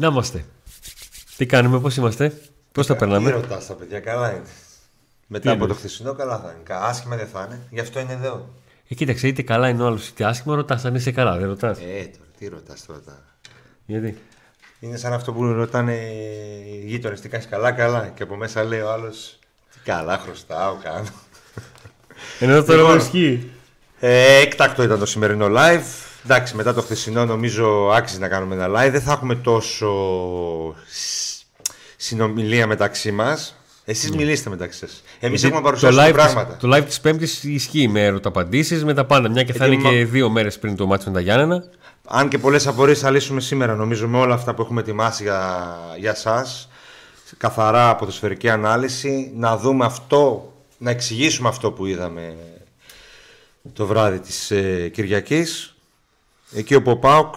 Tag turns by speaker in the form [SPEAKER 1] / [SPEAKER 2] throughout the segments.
[SPEAKER 1] Να είμαστε. Τι κάνουμε, πώς είμαστε, πώς τα περνάμε;
[SPEAKER 2] Τι ρωτάς τα παιδιά, καλά είναι. Μετά από το χθεσινό, καλά θα είναι. Άσχημα δεν θα είναι, γι' αυτό είναι εδώ.
[SPEAKER 1] Ε, κοίταξε, είτε καλά είναι ο άλλος είτε άσχημα, ρωτάς αν είσαι καλά, δεν ρωτάς.
[SPEAKER 2] Ε, τώρα, τι ρωτάς τώρα.
[SPEAKER 1] Γιατί;
[SPEAKER 2] Είναι σαν αυτό που ρωτάνε οι γείτονες τι κάνεις καλά, καλά. Και από μέσα λέει ο άλλος Τι καλά, χρωστάω, κάνω.
[SPEAKER 1] Ενώ τώρα λοιπόν, ισχύει.
[SPEAKER 2] Ε, έκτακτο ήταν το σημερινό live. Εντάξει, μετά το χθεσινό νομίζω άξιζε να κάνουμε ένα live. Δεν θα έχουμε τόσο συνομιλία μεταξύ μας. Εσείς mm. μιλήστε μεταξύ σας. Εμείς έχουμε παρουσιάσει το πράγματα.
[SPEAKER 1] το live της Πέμπτης ισχύει με ερωταπαντήσεις, με τα πάντα. Μια και θα είναι και δύο μέρες πριν το μάτι με τα Γιάννενα.
[SPEAKER 2] Αν και πολλές απορίες θα λύσουμε σήμερα, νομίζω, με όλα αυτά που έχουμε ετοιμάσει για, για εσά. Καθαρά από το σφαιρική ανάλυση. Να δούμε αυτό, να εξηγήσουμε αυτό που είδαμε το βράδυ της ε, Κυριακής. Εκεί ο Ποπάουκ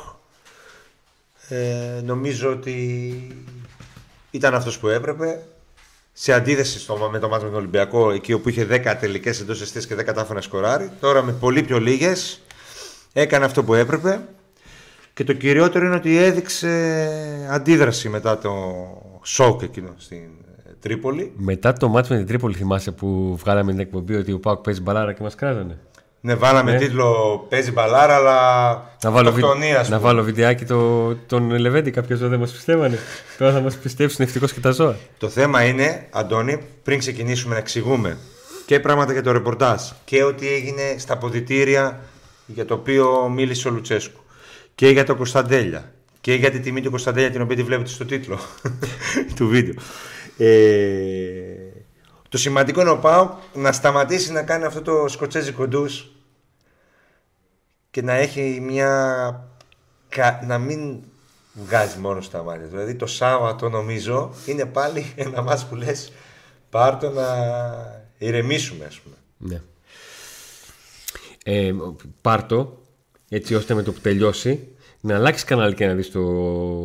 [SPEAKER 2] ε, νομίζω ότι ήταν αυτός που έπρεπε. Σε αντίθεση στο, με το μάτι με τον Ολυμπιακό, εκεί όπου είχε 10 τελικές εντός εστίες και 10 κατάφερε να σκοράρει. Τώρα με πολύ πιο λίγες έκανε αυτό που έπρεπε. Και το κυριότερο είναι ότι έδειξε αντίδραση μετά το σοκ εκείνο στην Τρίπολη.
[SPEAKER 1] Μετά το μάτι με την Τρίπολη θυμάσαι που βγάλαμε την εκπομπή ότι ο Πάουκ παίζει μπαλάρα και μας κράζανε;
[SPEAKER 2] Ναι, βάλαμε ναι. τίτλο Παίζει μπαλάρα, αλλά.
[SPEAKER 1] Να βάλω, βι... να βάλω βιντεάκι το, τον Λεβέντη. Κάποια ζώα δεν μας πιστεύανε. Τώρα θα μας πιστέψουν ευτυχώ και τα ζώα.
[SPEAKER 2] Το θέμα είναι, Αντώνη, πριν ξεκινήσουμε να εξηγούμε και πράγματα για το ρεπορτάζ και ό,τι έγινε στα ποδητήρια για το οποίο μίλησε ο Λουτσέσκου και για το Κωνσταντέλια και για τη τιμή του Κωνσταντέλια την οποία τη βλέπετε στο τίτλο του βίντεο. Ε, το σημαντικό είναι ο Πάου να σταματήσει να κάνει αυτό το σκοτσέζι κοντούς και να έχει μια... να μην βγάζει μόνο στα μάτια. Δηλαδή το Σάββατο νομίζω είναι πάλι ένα μάτς που λες πάρτο να ηρεμήσουμε ας πούμε.
[SPEAKER 1] Ναι. Ε, πάρτο έτσι ώστε με το που τελειώσει να αλλάξεις κανάλι και να δεις το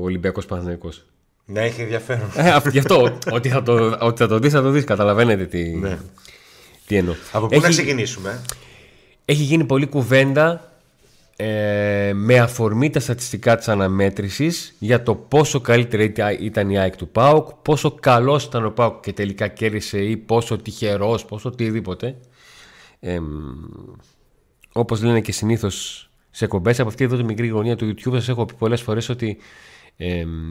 [SPEAKER 1] Ολυμπιακός Παναθηναϊκός.
[SPEAKER 2] Να έχει ενδιαφέρον.
[SPEAKER 1] Ε, γι' αυτό ότι θα το, ότι θα το δεις θα το δεις Καταλαβαίνετε τι, ναι. τι εννοώ
[SPEAKER 2] Από πού να ξεκινήσουμε;
[SPEAKER 1] Έχει γίνει πολλή κουβέντα ε, με αφορμή τα στατιστικά της αναμέτρησης για το πόσο καλύτερη ήταν η ΑΕΚ του ΠΑΟΚ, πόσο καλός ήταν ο ΠΑΟΚ και τελικά κέρδισε ή πόσο τυχερός, πόσο οτιδήποτε. Ε, όπως λένε και συνήθως σε κομπές από αυτή εδώ τη μικρή γωνία του YouTube σας έχω πει πολλές φορές ότι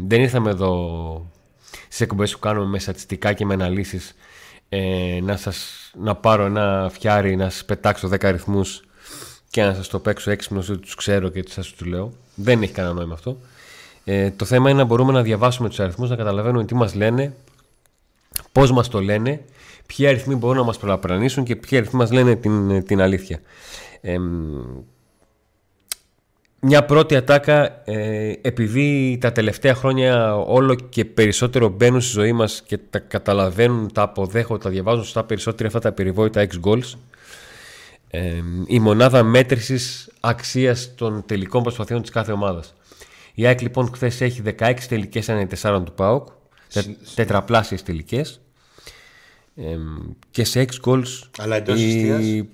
[SPEAKER 1] δεν ήρθαμε εδώ στις εκπομπές που κάνουμε με στατιστικά και με αναλύσεις ε, να, σας, να πάρω ένα φιάρι, να σας πετάξω 10 αριθμούς και να σας το παίξω έξυπνος ότι τους ξέρω και σας τους λέω. Δεν έχει κανένα νόημα αυτό. Ε, το θέμα είναι να μπορούμε να διαβάσουμε τους αριθμούς, να καταλαβαίνουμε τι μας λένε, πώς μας το λένε, ποιοι αριθμοί μπορούν να μας παραπρανήσουν και ποιοι αριθμοί μας λένε την, την αλήθεια. Ε, μια πρώτη ατάκα ε, επειδή τα τελευταία χρόνια όλο και περισσότερο μπαίνουν στη ζωή μας και τα καταλαβαίνουν, τα αποδέχονται, τα διαβάζουν σωστά περισσότερα αυτά τα περιβόητα X-Goals ε, η μονάδα μέτρησης αξίας των τελικών προσπαθειών της κάθε ομάδας. Η ΑΕΚ λοιπόν χθες έχει 16 τελικές ένα 4 του ΠΑΟΚ, τετραπλάσιες τελικές ε, και σε X-Goals...
[SPEAKER 2] Αλλά εντός η...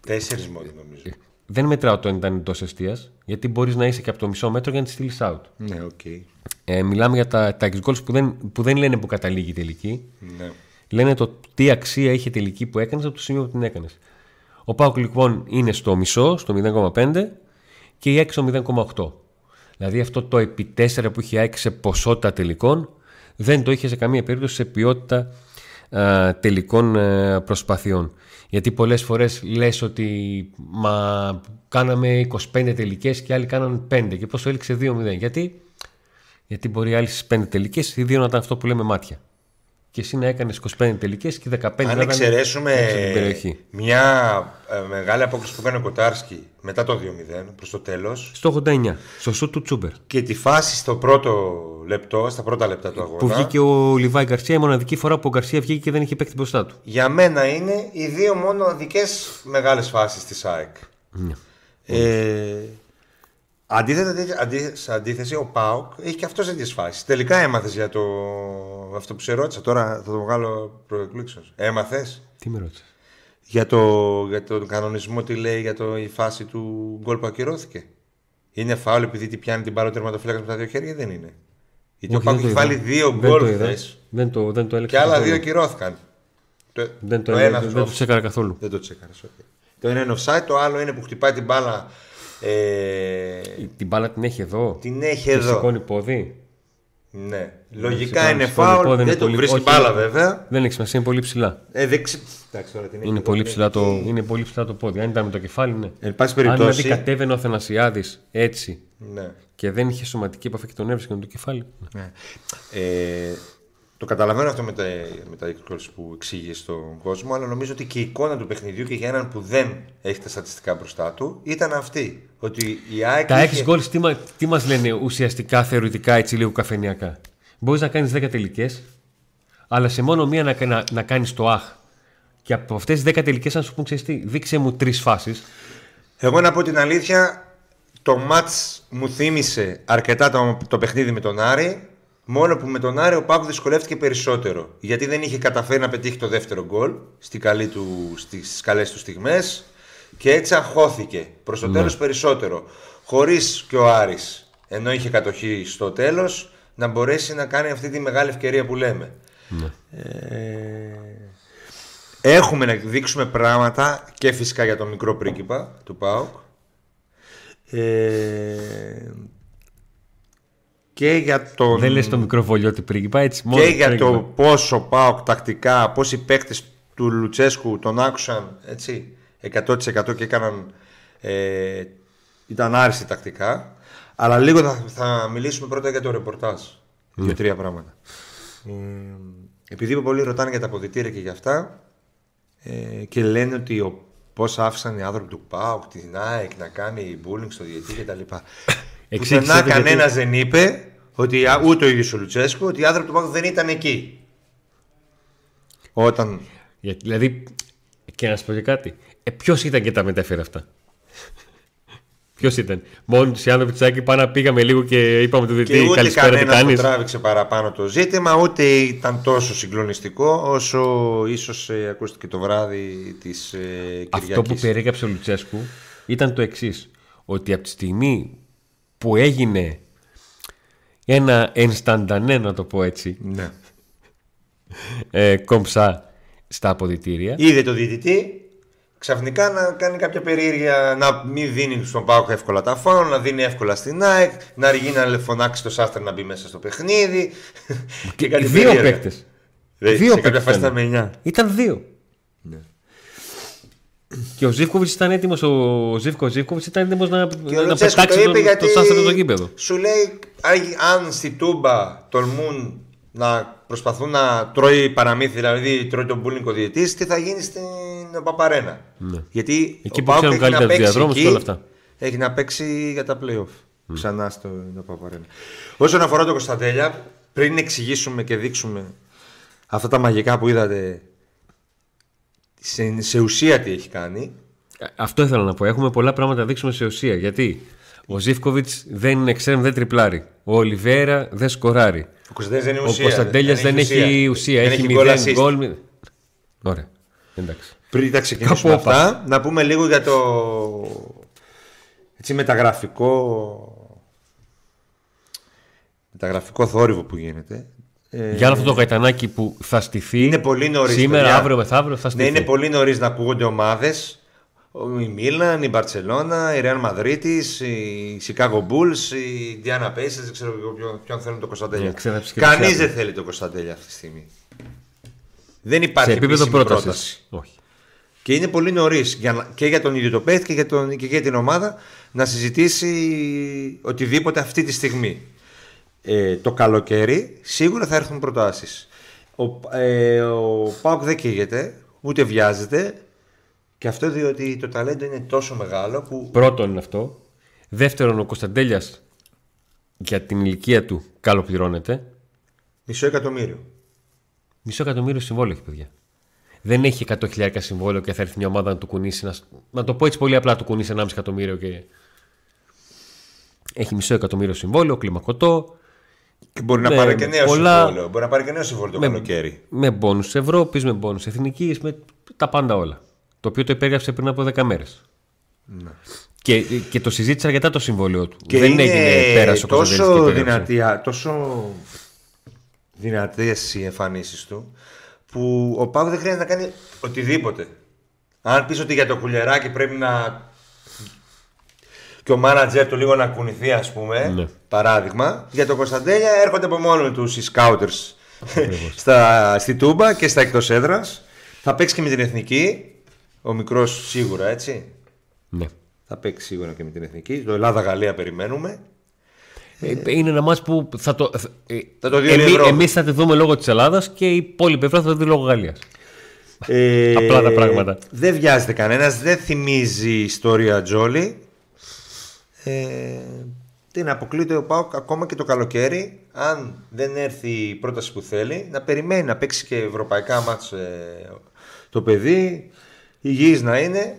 [SPEAKER 2] Τέσσερις μόνο νομίζω. Ε,
[SPEAKER 1] δεν μετράω το αν ήταν εντός αιστεία, γιατί μπορείς να είσαι και από το μισό μέτρο για να τη στείλεις out.
[SPEAKER 2] Ναι, okay.
[SPEAKER 1] ε, μιλάμε για τα, τα goals που δεν, που δεν λένε που καταλήγει η τελική. Ναι. Λένε το τι αξία είχε τελική που έκανες από το σημείο που την έκανες. Ο Πάουκ λοιπόν είναι στο μισό, στο 0,5 και η 6 στο 0,8. Δηλαδή αυτό το επί 4 που είχε άξει σε ποσότητα τελικών δεν το είχε σε καμία περίπτωση σε ποιότητα α, τελικών α, προσπαθειών. Γιατί πολλές φορές λες ότι μα κάναμε 25 τελικές και άλλοι κάνανε 5 και πόσο έληξε 2-0. Γιατί; Γιατί μπορεί άλλοι στις 5 τελικές οι δύο να ήταν αυτό που λέμε μάτια. Και εσύ να έκανες 25 τελικές και 15 Αν
[SPEAKER 2] να εξαιρέσουμε μια ε, μεγάλη απόκριση που έκανε ο Κοτάρσκι μετά το 2-0 προς το τέλος.
[SPEAKER 1] Στο 89, στο σου του Τσούμπερ.
[SPEAKER 2] Και τη φάση στο πρώτο λεπτό, στα πρώτα λεπτά του αγώνα.
[SPEAKER 1] Που βγήκε ο Λιβάη Γκαρσία, η μοναδική φορά που ο Γκαρσία βγήκε και δεν είχε παίξει μπροστά του.
[SPEAKER 2] Για μένα είναι οι δύο μοναδικές μεγάλες φάσεις της ΑΕΚ. Ναι. Ε, Αντίθετα, αντί, σε αντίθεση, ο Πάουκ έχει και αυτός τέτοιες φάσεις. Τελικά έμαθες για το. Αυτό που σε ρώτησα, τώρα θα το βγάλω προεκλήξεω. Έμαθες;
[SPEAKER 1] Τι με ρώτησες;
[SPEAKER 2] Για, το, για τον κανονισμό, τι λέει για το, η φάση του γκολ που ακυρώθηκε. Είναι φάουλ επειδή τι πιάνει την μπάλα τερματοφύλακας με τα δύο χέρια, δεν είναι. Γιατί
[SPEAKER 1] Όχι,
[SPEAKER 2] ο Πάουκ
[SPEAKER 1] δεν
[SPEAKER 2] έχει
[SPEAKER 1] το είδα.
[SPEAKER 2] βάλει δύο
[SPEAKER 1] Δεν
[SPEAKER 2] γκολ
[SPEAKER 1] το είδα.
[SPEAKER 2] χθες
[SPEAKER 1] Δεν το, δεν το έλεξα
[SPEAKER 2] και άλλα
[SPEAKER 1] καθόλου.
[SPEAKER 2] δύο κυρώθηκαν. Το,
[SPEAKER 1] Δεν το,
[SPEAKER 2] το
[SPEAKER 1] έλεξα,
[SPEAKER 2] ένα
[SPEAKER 1] δεν,
[SPEAKER 2] στο-
[SPEAKER 1] δεν το τσέκαρα καθόλου.
[SPEAKER 2] Δεν το τσέκαρες, οκ. Το ένα είναι offside, το άλλο είναι που χτυπάει την μπάλα. Ε,
[SPEAKER 1] Την μπάλα την έχει εδώ;
[SPEAKER 2] την έχει
[SPEAKER 1] Και
[SPEAKER 2] εδώ.
[SPEAKER 1] σηκώνει πόδι;
[SPEAKER 2] Ναι. Λογικά
[SPEAKER 1] σηκώνει-
[SPEAKER 2] είναι
[SPEAKER 1] σηκώνει
[SPEAKER 2] φάουλ.
[SPEAKER 1] πόδι, είναι
[SPEAKER 2] Δεν το
[SPEAKER 1] πολύ-
[SPEAKER 2] βρίσκει
[SPEAKER 1] όχι,
[SPEAKER 2] μπάλα
[SPEAKER 1] όχι.
[SPEAKER 2] βέβαια.
[SPEAKER 1] Δεν έχει σημασία, είναι πολύ ψηλά.
[SPEAKER 2] Ε, δεν ξε- Εντάξει, τώρα την έχει
[SPEAKER 1] Είναι
[SPEAKER 2] εδώ,
[SPEAKER 1] πολύ,
[SPEAKER 2] την
[SPEAKER 1] ψηλά το,
[SPEAKER 2] έχει.
[SPEAKER 1] είναι πολύ ψηλά το πόδι. Αν ήταν με το κεφάλι, ναι.
[SPEAKER 2] Εν πάση
[SPEAKER 1] Αν δηλαδή
[SPEAKER 2] περιπτώσει.
[SPEAKER 1] κατέβαινε ο Αθανασιάδης έτσι
[SPEAKER 2] Ναι.
[SPEAKER 1] και δεν είχε σωματική επαφή και τον έβρισκε με το κεφάλι.
[SPEAKER 2] Ναι. Ε, το καταλαβαίνω αυτό με τα, με τα goals που εξήγησε στον κόσμο, αλλά νομίζω ότι και η εικόνα του παιχνιδιού και για έναν που δεν έχει τα στατιστικά μπροστά του ήταν αυτή. Ότι η ΑΕΚ.
[SPEAKER 1] Τα
[SPEAKER 2] είχε-
[SPEAKER 1] 6 γκολ τι, μα- τι μας λένε ουσιαστικά θεωρητικά έτσι λίγο καφενιακά; Μπορείς να κάνεις 10 τελικές, αλλά σε μόνο μία να, να, να κάνεις το αχ. Και από αυτές τι 10 τελικές, να σου πούν ξέρεις τι, δείξε μου τρεις φάσεις.
[SPEAKER 2] Εγώ να πω την αλήθεια, το μάτς μου θύμισε αρκετά το, το παιχνίδι με τον Άρη. Μόνο που με τον Άρη ο Πάκου δυσκολεύτηκε περισσότερο. Γιατί δεν είχε καταφέρει να πετύχει το δεύτερο γκολ στη καλή του, στις καλές του στιγμές και έτσι αγχώθηκε προς το τέλος περισσότερο. Χωρίς και ο Άρης, ενώ είχε κατοχή στο τέλος, να μπορέσει να κάνει αυτή τη μεγάλη ευκαιρία που λέμε. Ε, έχουμε να δείξουμε πράγματα και φυσικά για τον μικρό πρίγκιπα του ΠΑΟΚ ε, και για τον
[SPEAKER 1] Δεν λες το μικρό βολιώτη πρίγκιπα, έτσι μόνο.
[SPEAKER 2] και για
[SPEAKER 1] πρίγκιπα.
[SPEAKER 2] το πόσο ΠΑΟΚ τακτικά, πώς οι παίκτες του Λουτσέσκου τον άκουσαν έτσι 100% και έκαναν ε, ήταν άριστοι τακτικά αλλά λίγο θα, θα μιλήσουμε πρώτα για το ρεπορτάζ
[SPEAKER 1] Ναι.
[SPEAKER 2] δύο-τρία πράγματα ε, επειδή πολλοί ρωτάνε για τα αποδητήρια και για αυτά ε, και λένε ότι ο, πώς άφησαν οι άνθρωποι του ΠΑΟΚ την ΑΕΚ να κάνει bullying στο διαιτή κτλ.
[SPEAKER 1] Εξήγησε
[SPEAKER 2] Πουθενά
[SPEAKER 1] το γιατί.
[SPEAKER 2] κανένα δεν είπε ότι α, ούτε ο ίδιο ο Λουτσέσκου ότι οι άνθρωποι του ΠΑΟΚ δεν ήταν εκεί. Όταν.
[SPEAKER 1] Για- Δηλαδή, και να σου πω και κάτι. Ε, Ποιος ήταν και τα μετέφερε αυτά; Ποιος ήταν; Μόνοι τους οι άνθρωποι τη Άκη πάνε να πήγαμε λίγο και είπαμε του
[SPEAKER 2] Και
[SPEAKER 1] διετή
[SPEAKER 2] ούτε
[SPEAKER 1] καλησπέρα τι
[SPEAKER 2] κανένα που
[SPEAKER 1] κάνεις.
[SPEAKER 2] τράβηξε παραπάνω το ζήτημα, ούτε ήταν τόσο συγκλονιστικό όσο ίσως ε, ακούστηκε το βράδυ της ε,
[SPEAKER 1] Αυτό
[SPEAKER 2] Κυριακής.
[SPEAKER 1] που περιέγραψε ο Λουτσέσκου ήταν το εξής. Ότι από τη στιγμή που έγινε ένα ενσταντανέ, να το πω έτσι,
[SPEAKER 2] Ναι.
[SPEAKER 1] ε, κομψά στα αποδητήρια.
[SPEAKER 2] Είδε το διαιτητή ξαφνικά να κάνει κάποια περίεργεια, να μην δίνει στον Πάοκ εύκολα τα φάουλ, να δίνει εύκολα στην ΑΕΚ, να αργεί να φωνάξει το Σάστρ να μπει μέσα στο παιχνίδι. και κάτι
[SPEAKER 1] δύο
[SPEAKER 2] περίεργα.
[SPEAKER 1] παίκτες.
[SPEAKER 2] Δε,
[SPEAKER 1] Δύο
[SPEAKER 2] σε κάποια
[SPEAKER 1] παίκτες
[SPEAKER 2] φάση
[SPEAKER 1] ήταν.
[SPEAKER 2] ήταν με 9.
[SPEAKER 1] Ήταν δύο.
[SPEAKER 2] Ναι.
[SPEAKER 1] Και ο Ζήφκοβιτς ήταν έτοιμος, ο Ζήφκο Ζήφκοβιτς ήταν έτοιμος να,
[SPEAKER 2] Και ο
[SPEAKER 1] να
[SPEAKER 2] Λουτσέσκου
[SPEAKER 1] πετάξει
[SPEAKER 2] το
[SPEAKER 1] το,
[SPEAKER 2] είπε
[SPEAKER 1] το,
[SPEAKER 2] γιατί
[SPEAKER 1] το Σάστρα το γήπεδο.
[SPEAKER 2] σου λέει αν στη Τούμπα τολμούν να προσπαθούν να τρώει παραμύθι, δηλαδή τρώει τον μπούλινγκ ο διαιτής, τι θα γίνει στην Παπαρένα; Γιατί
[SPEAKER 1] Εκεί
[SPEAKER 2] ο
[SPEAKER 1] που
[SPEAKER 2] Πάοκ
[SPEAKER 1] ξέρουν
[SPEAKER 2] έχει να
[SPEAKER 1] καλύτερα τους
[SPEAKER 2] παίξει
[SPEAKER 1] διαδρόμους και
[SPEAKER 2] εκεί,
[SPEAKER 1] όλα αυτά.
[SPEAKER 2] Έχει να παίξει για τα playoff. Ξανά στο Παπαρένα. Όσον αφορά τον Κωνσταντέλια, πριν εξηγήσουμε και δείξουμε αυτά τα μαγικά που είδατε σε, σε ουσία τι έχει κάνει,
[SPEAKER 1] Ε, Αυτό ήθελα να πω. Έχουμε πολλά πράγματα να δείξουμε σε ουσία. Γιατί; Ο Ζήφκοβιτς δεν είναι εξτρέμ, δεν τριπλάρει. Ο Ολιβέρα δεν σκοράρει.
[SPEAKER 2] ο Κωνσταντέλιας δεν είναι
[SPEAKER 1] Ο
[SPEAKER 2] ουσία.
[SPEAKER 1] Κωνσταντέλια δεν έχει ουσία.
[SPEAKER 2] Δεν
[SPEAKER 1] Έχει
[SPEAKER 2] γκολ
[SPEAKER 1] 0
[SPEAKER 2] assist.
[SPEAKER 1] γκολ. μη- Ωραία. Εντάξει.
[SPEAKER 2] Πριν τα ξεκινήσουμε
[SPEAKER 1] Κάπου
[SPEAKER 2] αυτά, να πούμε λίγο για το έτσι, μεταγραφικό μεταγραφικό θόρυβο που γίνεται. Ε,
[SPEAKER 1] Για όλο αυτό το γαϊτανάκι που θα στηθεί.
[SPEAKER 2] είναι πολύ νωρίς,
[SPEAKER 1] Σήμερα,
[SPEAKER 2] παιδιά.
[SPEAKER 1] αύριο, μεθαύριο θα
[SPEAKER 2] ναι,
[SPEAKER 1] στηθεί.
[SPEAKER 2] είναι πολύ νωρίς να ακούγονται ομάδες. Η Μίλαν, η Μπαρσελόνα, η Ρεάλ Μαδρίτη, η Chicago Bulls, η Diana Pacers, δεν ξέρω ποιον, ποιον θέλουν το Κωνσταντέλια.
[SPEAKER 1] Ναι, ξέδαψε και το
[SPEAKER 2] Κανείς
[SPEAKER 1] Seattle.
[SPEAKER 2] δεν θέλει το Κωνσταντέλια αυτή τη στιγμή. Δεν υπάρχει
[SPEAKER 1] σε επίπεδο
[SPEAKER 2] επίσημη
[SPEAKER 1] πρότασης. Όχι.
[SPEAKER 2] και είναι πολύ νωρίς και για τον ίδιο το παίχτη και, για τον, και για την ομάδα να συζητήσει οτιδήποτε αυτή τη στιγμή. Ε, το καλοκαίρι σίγουρα θα έρθουν προτάσεις. Ο, ε, ο Πάουκ δεν καίγεται, ούτε βιάζεται και αυτό διότι το ταλέντο είναι τόσο μεγάλο που
[SPEAKER 1] Πρώτον είναι αυτό. Δεύτερον, ο Κωνσταντέλιας για την ηλικία του καλοπληρώνεται.
[SPEAKER 2] μισό εκατομμύριο.
[SPEAKER 1] Μισό εκατομμύριο συμβόλαιο έχει, παιδιά. Δεν έχει 100.000 συμβόλαιο και θα έρθει μια ομάδα να του κουνήσει. Να, να το πω έτσι πολύ απλά, να του κουνήσει 1,5 εκατομμύριο και. Έχει μισό εκατομμύριο συμβόλαιο, κλιμακωτό.
[SPEAKER 2] Και μπορεί να
[SPEAKER 1] Ναι,
[SPEAKER 2] πάρει και νέο
[SPEAKER 1] πολλά-
[SPEAKER 2] συμβόλαιο. Μπορεί να πάρει και νέο συμβόλαιο το
[SPEAKER 1] Με-
[SPEAKER 2] καλοκαίρι.
[SPEAKER 1] Με μπόνου Ευρώπης, με μπόνου Εθνικής, με τα πάντα όλα. Το οποίο το υπέγραψε πριν από 10 μέρες. Και, και το συζήτησα αρκετά το συμβόλαιο του.
[SPEAKER 2] Και
[SPEAKER 1] Δεν
[SPEAKER 2] είναι
[SPEAKER 1] έγινε πέρας ο Κωνσταντέλης
[SPEAKER 2] τόσο
[SPEAKER 1] και υπέγραψε.
[SPEAKER 2] δυνατή, α, τόσο δυνατές οι εμφανίσεις του που ο Πάουκ δεν χρειάζεται να κάνει οτιδήποτε. Αν πεις ότι για το κουλεράκι πρέπει να. Και ο μάνατζερ του λίγο να κουνηθεί, ας πούμε.
[SPEAKER 1] Ναι.
[SPEAKER 2] Παράδειγμα. Για το Κωνσταντέλια έρχονται από μόνο του οι scouters στα, στη Τούμπα και στα εκτός έδρας. Θα παίξει και με την εθνική. Ο μικρός σίγουρα έτσι.
[SPEAKER 1] Ναι.
[SPEAKER 2] Θα παίξει σίγουρα και με την εθνική. Το Ελλάδα-Γαλλία περιμένουμε.
[SPEAKER 1] Ε, Είναι ένα μάτς που θα το. ε,
[SPEAKER 2] Θα το δει ο
[SPEAKER 1] εμεί,
[SPEAKER 2] Λιβρό.
[SPEAKER 1] εμείς θα τη δούμε λόγω της Ελλάδας και η υπόλοιπη πλευρά θα το δει λόγω Γαλλίας.
[SPEAKER 2] Ε,
[SPEAKER 1] Απλά τα πράγματα.
[SPEAKER 2] Δεν βιάζεται κανένας, δεν θυμίζει ιστορία Τζόλι. Ε, δεν αποκλείται ο Πάοκ ακόμα και το καλοκαίρι, αν δεν έρθει η πρόταση που θέλει, να περιμένει να παίξει και ευρωπαϊκά μάτς ε, το παιδί, υγιής να είναι,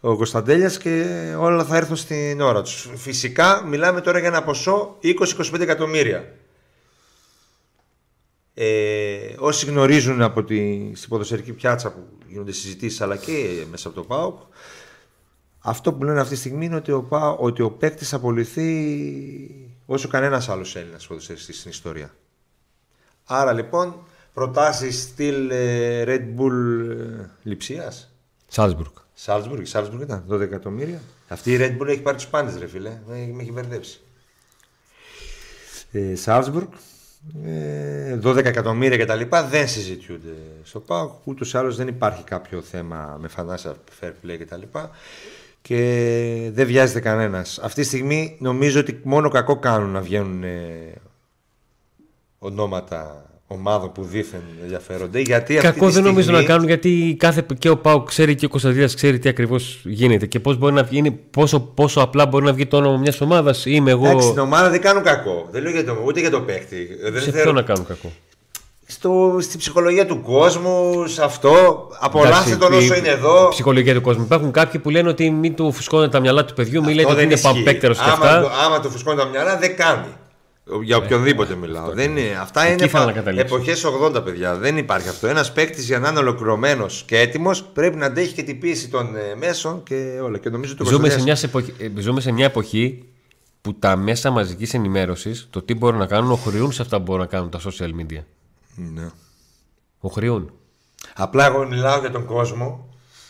[SPEAKER 2] ο Κωνσταντέλιας και όλα θα έρθουν στην ώρα τους. Φυσικά μιλάμε τώρα για ένα ποσό 20-25 εκατομμύρια. Ε, όσοι γνωρίζουν από τη, στην ποδοσφαιρική πιάτσα που γίνονται συζητήσεις αλλά και μέσα από το ΠΑΟΚ αυτό που λένε αυτή τη στιγμή είναι ότι ο, ΠΑΟ, ότι ο παίκτης θα απολυθεί όσο κανένας άλλος Έλληνας ποδοσφαιριστής στην ιστορία. Άρα λοιπόν προτάσεις στυλ ε, Red Bull ε, Λιψίας;
[SPEAKER 1] Σάλσμπουργκ.
[SPEAKER 2] Σάλτσμπουργκ, Σάλτσμπουργκ ήταν 12 εκατομμύρια. Αυτή η Red Bull έχει πάρει τους πάντες, ρε φίλε. Με, με έχει μπερδέψει. Ε, Σάλτσμπουργκ, ε, 12 εκατομμύρια και τα λοιπά δεν συζητιούνται στο ΠΑΟΚ. Ούτως ή άλλως δεν υπάρχει κάποιο θέμα με φανάσια fair play και τα λοιπά. Και δεν βιάζεται κανένας. Αυτή τη στιγμή νομίζω ότι μόνο κακό κάνουν να βγαίνουν ε, ονόματα ομάδων που δήθεν ενδιαφέρονται. Γιατί αυτή
[SPEAKER 1] Κακό
[SPEAKER 2] τη
[SPEAKER 1] δεν νομίζω
[SPEAKER 2] στιγμή-
[SPEAKER 1] να κάνουν γιατί κάθε και ο Πάου ξέρει και ο Κωνσταντίνας ξέρει τι ακριβώς γίνεται και πώς μπορεί να βγει, πόσο, πόσο απλά μπορεί να βγει το όνομα μιας ομάδας. Είμαι εγώ.
[SPEAKER 2] Εντάξει, στην ομάδα δεν κάνουν κακό. Δεν λέω για το, ούτε για το παίκτη. Δεν
[SPEAKER 1] σε
[SPEAKER 2] θέλω-
[SPEAKER 1] ποιο να κάνουν κακό;
[SPEAKER 2] Στο, στη ψυχολογία του κόσμου, σε αυτό. Απολαύστε τον
[SPEAKER 1] Εντάξει,
[SPEAKER 2] όσο
[SPEAKER 1] η-
[SPEAKER 2] είναι εδώ.
[SPEAKER 1] η Ψυχολογία του κόσμου. Υπάρχουν κάποιοι που λένε ότι μην του φουσκώνουν τα μυαλά του παιδιού, μην λέτε
[SPEAKER 2] Αυτό
[SPEAKER 1] ότι
[SPEAKER 2] δεν
[SPEAKER 1] είναι
[SPEAKER 2] ισχύει.
[SPEAKER 1] παμπέκτερος και
[SPEAKER 2] άμα,
[SPEAKER 1] αυτά.
[SPEAKER 2] το- άμα του φουσκώνει τα μυαλά, δεν κάνει. Για οποιονδήποτε μιλάω. Δεν είναι. Αυτά
[SPEAKER 1] Εκεί
[SPEAKER 2] είναι
[SPEAKER 1] ήθελα να καταλήξω.
[SPEAKER 2] εποχές 80, παιδιά. Δεν υπάρχει αυτό. Ένας παίκτης για να είναι ολοκληρωμένος και έτοιμος πρέπει να αντέχει και την πίεση των ε, μέσων και όλα. Και νομίζω το
[SPEAKER 1] Ζούμε σε,
[SPEAKER 2] Κωνσταντίνας-
[SPEAKER 1] μια εποχή, ε, ζούμε σε μια εποχή που τα μέσα μαζικής ενημέρωσης, το τι μπορούν να κάνουν, οχριούν σε αυτά που μπορούν να κάνουν τα social media.
[SPEAKER 2] Ναι.
[SPEAKER 1] Οχριούν.
[SPEAKER 2] Απλά εγώ μιλάω για τον κόσμο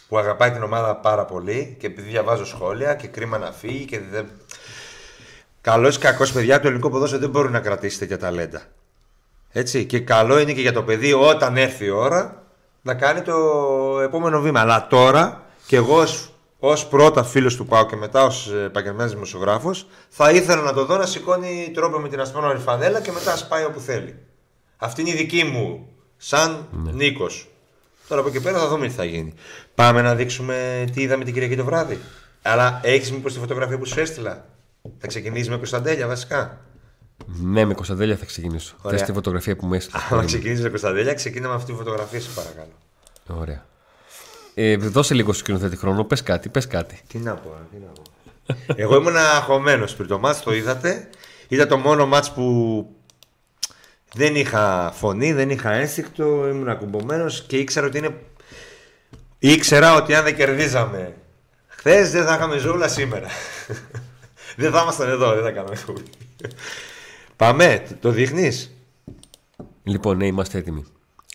[SPEAKER 2] που αγαπάει την ομάδα πάρα πολύ και επειδή διαβάζω σχόλια και κρίμα να φύγει και δεν... Καλός ή κακός παιδιά, το ελληνικό ποδόσφαιρο δεν μπορεί να κρατήσει τέτοια ταλέντα. Έτσι. Και καλό είναι και για το παιδί όταν έρθει η ώρα να κάνει το επόμενο βήμα. Αλλά τώρα και εγώ ως, ως πρώτα φίλος του ΠΑΟ και μετά ως επαγγελματίας δημοσιογράφος θα ήθελα να το δω να σηκώνει τρόπο με την ασπρόμαυρη φανέλα και μετά σπάει όπου θέλει. Αυτή είναι η δική μου σαν Νίκος. Τώρα από εκεί πέρα θα δούμε τι θα γίνει. Πάμε να δείξουμε τι είδαμε την Κυριακή το βράδυ. Αλλά έχεις μήπως τη φωτογραφία που σου έστειλα; Θα ξεκινήσει με Κωνσταντέλια βασικά.
[SPEAKER 1] Ναι, με Κωνσταντέλια θα ξεκινήσω.
[SPEAKER 2] Ωραία.
[SPEAKER 1] Θες τη φωτογραφία που μου έστειλες.
[SPEAKER 2] Αν ξεκινήσεις με Κωνσταντέλια, ξεκίνα με αυτή τη φωτογραφία, σου παρακαλώ.
[SPEAKER 1] Ωραία. Ε, δώσε λίγο στο σκηνοθέτη χρόνο. Πες κάτι, πες κάτι.
[SPEAKER 2] Τι να πω, τι να πω. Εγώ ήμουν αγχωμένο πριν το μάτς, το είδατε. Ήταν το μόνο μάτς που δεν είχα φωνή, δεν είχα ένστικτο, ήμουν ακουμπωμένος και ήξερα ότι είναι. Ήξερα ότι αν δεν κερδίζαμε χθες δεν θα είχαμε ζούλα σήμερα. δεν θα ήμασταν εδώ, δεν θα κάναμε ζούλα. Πάμε, το δείχνεις;
[SPEAKER 1] Λοιπόν, ναι, είμαστε έτοιμοι.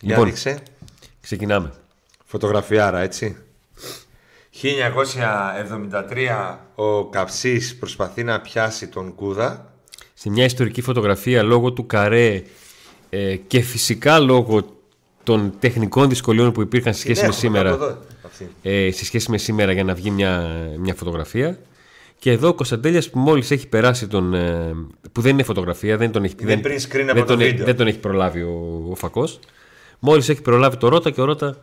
[SPEAKER 2] Για
[SPEAKER 1] Λοιπόν,
[SPEAKER 2] δείξε.
[SPEAKER 1] ξεκινάμε.
[SPEAKER 2] Φωτογραφιάρα, έτσι. 1973 ο Καψής προσπαθεί να πιάσει τον Κούδα.
[SPEAKER 1] Σε μια ιστορική φωτογραφία λόγω του καρέ ε, και φυσικά λόγω των τεχνικών δυσκολιών που υπήρχαν σε σχέση
[SPEAKER 2] Την
[SPEAKER 1] με
[SPEAKER 2] έχουμε
[SPEAKER 1] σήμερα.
[SPEAKER 2] από εδώ, αυτή.
[SPEAKER 1] ε, σε σχέση με σήμερα για να βγει μια, μια φωτογραφία. Και εδώ ο Κωνσταντέλιας που μόλις έχει περάσει τον. ε, που δεν είναι φωτογραφία, δεν τον έχει,
[SPEAKER 2] Είναι print screen από
[SPEAKER 1] δεν
[SPEAKER 2] το
[SPEAKER 1] τον, έχει-
[SPEAKER 2] βίντεο.
[SPEAKER 1] δεν τον έχει προλάβει ο, ο Φακός. Μόλις έχει προλάβει το Ρότα και ο Ρότα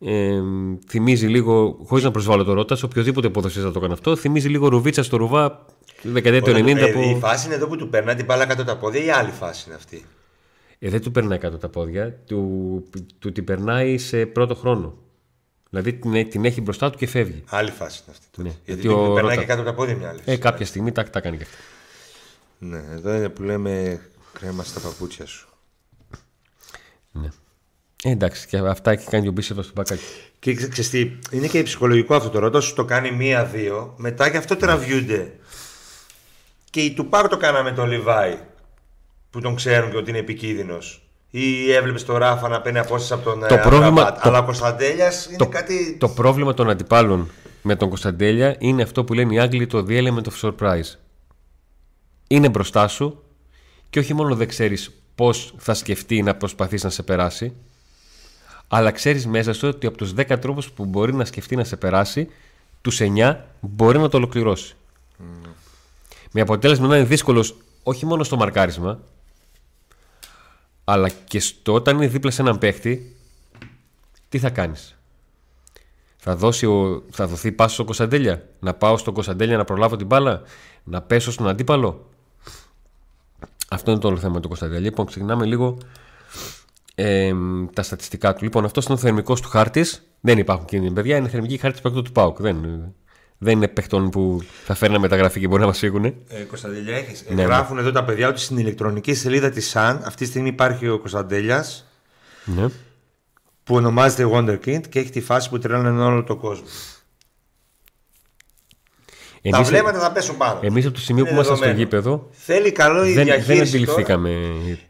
[SPEAKER 1] ε, θυμίζει λίγο, χωρίς να προσβάλλω το Ρότα, σε οποιοδήποτε ποδοσφαιριστή θα το έκανε αυτό, θυμίζει λίγο ρουβίτσα στο ρουβά του δεκαετία του
[SPEAKER 2] Όταν
[SPEAKER 1] 90
[SPEAKER 2] του- ε,
[SPEAKER 1] που.
[SPEAKER 2] Η φάση είναι εδώ που του περνάει την μπάλα κάτω τα πόδια ή άλλη φάση είναι αυτή.
[SPEAKER 1] Ε, δεν του περνάει κάτω τα πόδια, του, του την περνάει σε πρώτο χρόνο. Δηλαδή την, την έχει μπροστά του και φεύγει.
[SPEAKER 2] Άλλη φάση είναι αυτή. τότε.
[SPEAKER 1] Ναι,
[SPEAKER 2] Γιατί,
[SPEAKER 1] γιατί
[SPEAKER 2] του
[SPEAKER 1] ο
[SPEAKER 2] περνάει
[SPEAKER 1] Ρώτα-
[SPEAKER 2] και κάτω από τα πόδια μια άλλη.
[SPEAKER 1] Ε, κάποια στιγμή τα, τα κάνει και αυτά.
[SPEAKER 2] Ναι, εδώ είναι που λέμε κρέμα στα παπούτσια σου.
[SPEAKER 1] Ναι. Ε, εντάξει, και αυτά έχει κάνει ο Μπίσεβας στο μπακάκι.
[SPEAKER 2] Και ξε- ξέρεις τι, είναι και ψυχολογικό αυτό το ρότα. Σου το κάνει μία-δύο, μετά γι' αυτό τραβιούνται. Και η Τουπάκ το κάναμε τον Λιβάη. Που τον ξέρουν και ότι είναι επικίνδυνος. Ή έβλεπες τον Ράφα να παίρνει απόσταση από τον
[SPEAKER 1] Το
[SPEAKER 2] ε,
[SPEAKER 1] πρόβλημα-
[SPEAKER 2] Αμραμπάτ.
[SPEAKER 1] το-
[SPEAKER 2] Αλλά ο Κωνσταντέλιας είναι
[SPEAKER 1] το,
[SPEAKER 2] κάτι.
[SPEAKER 1] το πρόβλημα των αντιπάλων με τον Κωνσταντέλια είναι αυτό που λένε οι Άγγλοι το the element of surprise. Είναι μπροστά σου και όχι μόνο δεν ξέρεις πώς θα σκεφτεί να προσπαθείς να σε περάσει, αλλά ξέρεις μέσα σου ότι από τους 10 τρόπους που μπορεί να σκεφτεί να σε περάσει, τους 9 μπορεί να το ολοκληρώσει. Με αποτέλεσμα να είναι δύσκολος όχι μόνο στο μαρκάρισμα, αλλά και στο όταν είναι δίπλα σε έναν παίχτη, τι θα κάνεις; Θα, δώσει ο, θα δοθεί πάσος στον Κωνσταντέλια; Να πάω στον Κωνσταντέλια να προλάβω την μπάλα; Να πέσω στον αντίπαλο; Αυτό είναι το όλο θέμα με τον Κωνσταντέλια. Λοιπόν, ξεκινάμε λίγο ε, τα στατιστικά του. Λοιπόν, αυτός είναι ο θερμικός του χάρτης. Δεν υπάρχουν κίνδυνοι, παιδιά. Είναι θερμική χάρτη παίκτου του Πάουκ. Δεν, δεν είναι παιχτών που θα φέρνουν μεταγραφή και μπορεί να μας φύγουν.
[SPEAKER 2] Ε, Κωνσταντέλια έχεις.
[SPEAKER 1] Ναι,
[SPEAKER 2] Γράφουν εδώ τα παιδιά ότι στην ηλεκτρονική σελίδα της ΣΑΝ αυτή τη στιγμή υπάρχει ο Κωνσταντέλιας
[SPEAKER 1] Ναι.
[SPEAKER 2] που ονομάζεται Wonderkind και έχει τη φάση που τρέλανε όλο τον κόσμο. τα
[SPEAKER 1] Εμείς,
[SPEAKER 2] βλέμματα θα πέσουν πάνω.
[SPEAKER 1] εμείς από το σημείο
[SPEAKER 2] Είναι
[SPEAKER 1] που ήμασταν στο
[SPEAKER 2] δεδομένο.
[SPEAKER 1] γήπεδο
[SPEAKER 2] Θέλει καλό η
[SPEAKER 1] δεν, δεν
[SPEAKER 2] διαχείριση.
[SPEAKER 1] αντιληφθήκαμε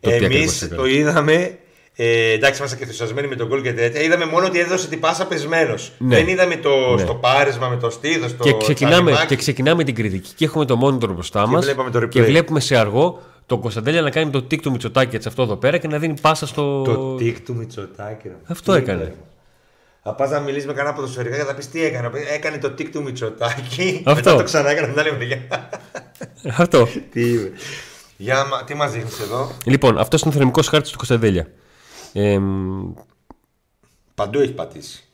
[SPEAKER 1] το τι
[SPEAKER 2] Εμείς
[SPEAKER 1] ακριβώς έκανε.
[SPEAKER 2] το είδαμε. Ε, εντάξει, ήμασταν και ενθουσιασμένοι με τον γκολ και τέτοια. Είδαμε μόνο ότι έδωσε την πάσα πεσμένος.
[SPEAKER 1] Ναι.
[SPEAKER 2] Δεν είδαμε το
[SPEAKER 1] Ναι.
[SPEAKER 2] στο πάρισμα με το στήθο.
[SPEAKER 1] Και ξεκινάμε, και ξεκινάμε την κριτική και έχουμε το monitor μπροστά μας.
[SPEAKER 2] βλέπαμε το replay.
[SPEAKER 1] Και βλέπουμε σε αργό τον Κωνσταντέλια να κάνει το τικ του Μητσοτάκη έτσι αυτό εδώ πέρα και να δίνει πάσα στο.
[SPEAKER 2] Το τικ του Μητσοτάκη. ρε.
[SPEAKER 1] Αυτό
[SPEAKER 2] Τι
[SPEAKER 1] έκανε.
[SPEAKER 2] είπε. Θα πας να μιλήσεις με κανένα ποδοσφαιρικά και θα πεις τι έκανε. Έκανε το τικ του Μητσοτάκη.
[SPEAKER 1] Αυτό.
[SPEAKER 2] Μετά το ξανά έκανε την άλλη μεριά.
[SPEAKER 1] αυτό.
[SPEAKER 2] τι είπε. Για, μα- τι μας δείχνεις εδώ;
[SPEAKER 1] Λοιπόν, αυτός είναι ο θερμικός χάρτης του Κωνσταντέλια. Ε, μ,
[SPEAKER 2] Παντού έχει πατήσει.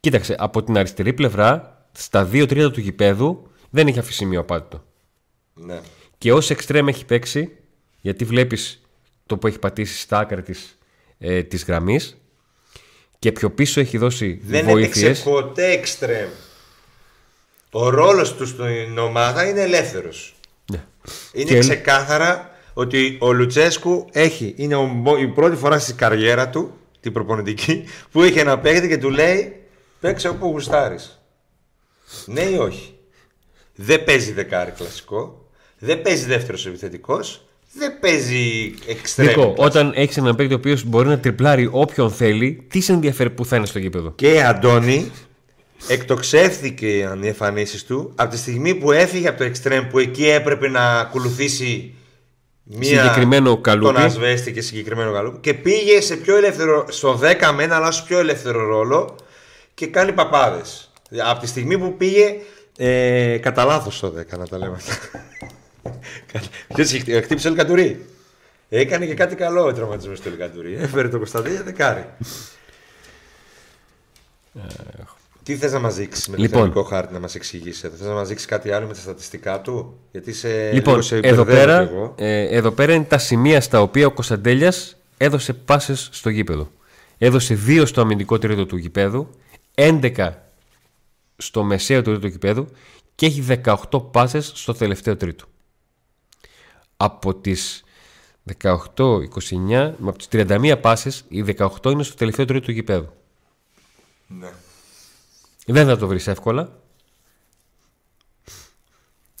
[SPEAKER 1] κοίταξε, από την αριστερή πλευρά, στα δύο τρίτα του γηπέδου δεν έχει αφήσει σημείο απάτητο.
[SPEAKER 2] Ναι.
[SPEAKER 1] Και ως εξτρέμ έχει παίξει, γιατί βλέπεις το που έχει πατήσει στα άκρα της ε, της γραμμής και πιο πίσω έχει δώσει
[SPEAKER 2] Δεν
[SPEAKER 1] βοήθειες.
[SPEAKER 2] έπαιξε ποτέ εξτρέμ. Ο ρόλος του στην ομάδα είναι ελεύθερος.
[SPEAKER 1] Ναι.
[SPEAKER 2] Είναι
[SPEAKER 1] Και-
[SPEAKER 2] ξεκάθαρα ότι ο Λουτσέσκου έχει, είναι ο- η πρώτη φορά στη καριέρα του, την προπονητική, που έχει ένα παίκτη και του λέει παίξε όπου γουστάρεις. Ναι ή όχι. Δεν παίζει δεκάρι κλασικό, δεν παίζει δεύτερος επιθετικός, δεν παίζει εξτρέμ.
[SPEAKER 1] Νίκο, όταν έχεις έναν παίκτη ο οποίος μπορεί να τριπλάρει όποιον θέλει, τι σε ενδιαφέρει που θα είναι στο γήπεδο;
[SPEAKER 2] Και Αντώνη εκτοξεύθηκε οι εμφανίσεις του από τη στιγμή που έφυγε από το εξτρέμ που εκεί έπρεπε να ακολουθήσει μία
[SPEAKER 1] Συγκεκριμένο καλούπι.
[SPEAKER 2] τον Ασβέστη και συγκεκριμένο καλούπι και πήγε σε πιο ελεύθερο, στο 10 με ένα αλλά σε πιο ελεύθερο ρόλο και κάνει παπάδες. Από τη στιγμή που πήγε ε, κατά λάθος στο 10 να τα λέμε αυτά. Ποιος είχε- χτύπησε ο Ελκαντουρί. Έκανε και κάτι καλό ο τραυματισμός του Ελκαντουρί. Έφερε τον Κωνσταντίνο δεκάρι. Τι θες να μας δείξεις με το
[SPEAKER 1] Λοιπόν.
[SPEAKER 2] λοιπόν. χάρτη να μας εξηγήσει εδώ, θες να μας δείξεις κάτι άλλο με τα στατιστικά του, Γιατί σε,
[SPEAKER 1] Λοιπόν,
[SPEAKER 2] λίγο σε
[SPEAKER 1] εδώ
[SPEAKER 2] μπερδεύω
[SPEAKER 1] πέρα,
[SPEAKER 2] κι εγώ.
[SPEAKER 1] ε, εδώ πέρα είναι τα σημεία στα οποία ο Κωνσταντέλιας έδωσε πάσες στο γήπεδο. Έδωσε 2 στο αμυντικό τρίτο του γηπέδου, 11 στο μεσαίο τρίτο του γηπέδου και έχει 18 πάσες στο τελευταίο τρίτο. Από τις 18, 29, από τις 31 πάσες, οι 18 είναι στο τελευταίο τρίτο του γηπέδου.
[SPEAKER 2] Ναι.
[SPEAKER 1] Δεν θα το βρεις εύκολα.